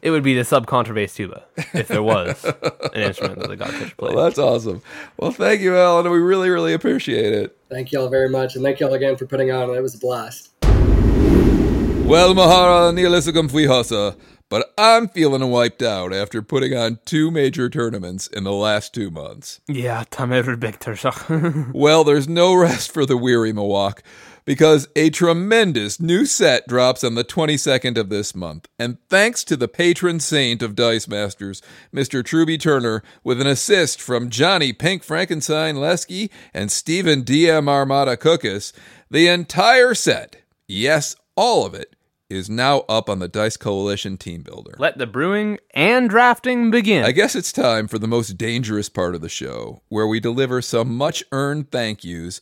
it would be the sub contrabass tuba if there was an instrument that the God Catcher played. Well, that's awesome. Well, thank you, Alan. We really, really appreciate it. Thank you all very much, and thank you all again for putting on. It was a blast. Well, Mahara Nihilisicum Fuihosa, but I'm feeling wiped out after putting on two major tournaments in the last two months. Yeah, tamer big Well, there's no rest for the weary Mawak because a tremendous new set drops on the 22nd of this month. And thanks to the patron saint of Dice Masters, Mr. Truby Turner, with an assist from Johnny Pink Frankenstein Lesky and Stephen DM Armada Cookus, the entire set, yes, all of it, is now up on the Dice Coalition team builder. Let the brewing and drafting begin. I guess it's time for the most dangerous part of the show, where we deliver some much earned thank yous.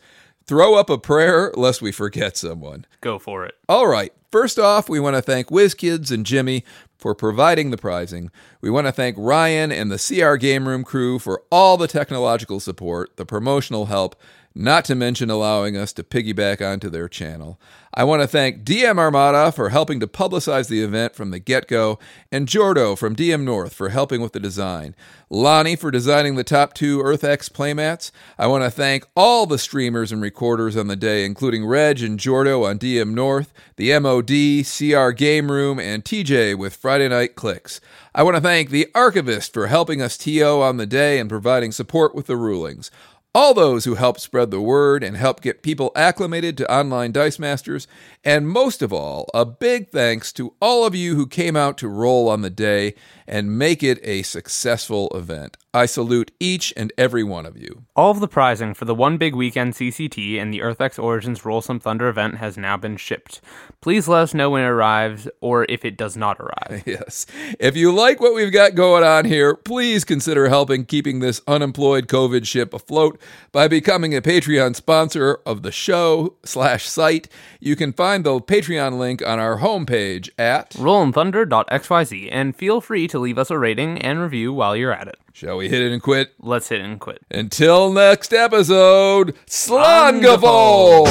Throw up a prayer lest we forget someone. Go for it. All right. First off, we want to thank WizKids and Jimmy for providing the prizing. We want to thank Ryan and the CR Game Room crew for all the technological support, the promotional help, not to mention allowing us to piggyback onto their channel. I want to thank DM Armada for helping to publicize the event from the get go, and Jordo from DM North for helping with the design. Lonnie for designing the top two EarthX playmats. I want to thank all the streamers and recorders on the day, including Reg and Jordo on DM North, the MOD, CR Game Room, and TJ with Friday Night Clicks. I want to thank the Archivist for helping us TO on the day and providing support with the rulings all those who help spread the word and help get people acclimated to online Dice Masters, and most of all, a big thanks to all of you who came out to roll on the day and make it a successful event. I salute each and every one of you. All of the prizing for the One Big Weekend CCT and the EarthX Origins Roll Some Thunder event has now been shipped. Please let us know when it arrives or if it does not arrive. Yes. If you like what we've got going on here, please consider helping keeping this unemployed COVID ship afloat by becoming a Patreon sponsor of the show slash site. You can find the Patreon link on our homepage at rollinthunder.xyz and feel free to leave us a rating and review while you're at it. Shall we hit it and quit? Let's hit it and quit. Until next episode, Slangafol!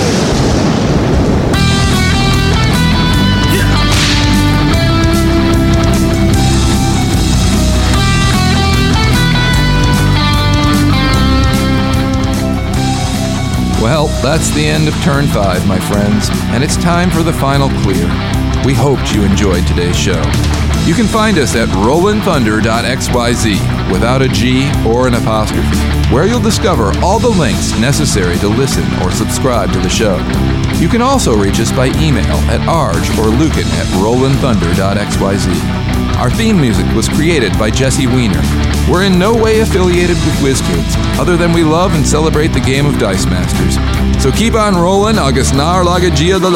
Well, that's the end of turn five, my friends, and it's time for the final clear. We hoped you enjoyed today's show. You can find us at rollinthunder.xyz without a G or an apostrophe, where you'll discover all the links necessary to listen or subscribe to the show. You can also reach us by email at arj or lucan at rollinthunder.xyz. Our theme music was created by Jesse Weiner. We're in no way affiliated with WizKids, other than we love and celebrate the game of Dice Masters. So keep on rolling, August Nar Lagagia the.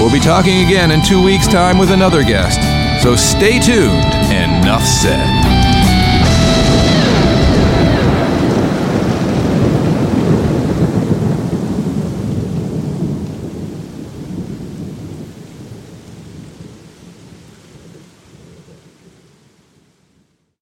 We'll be talking again in two weeks' time with another guest. So stay tuned, enough said.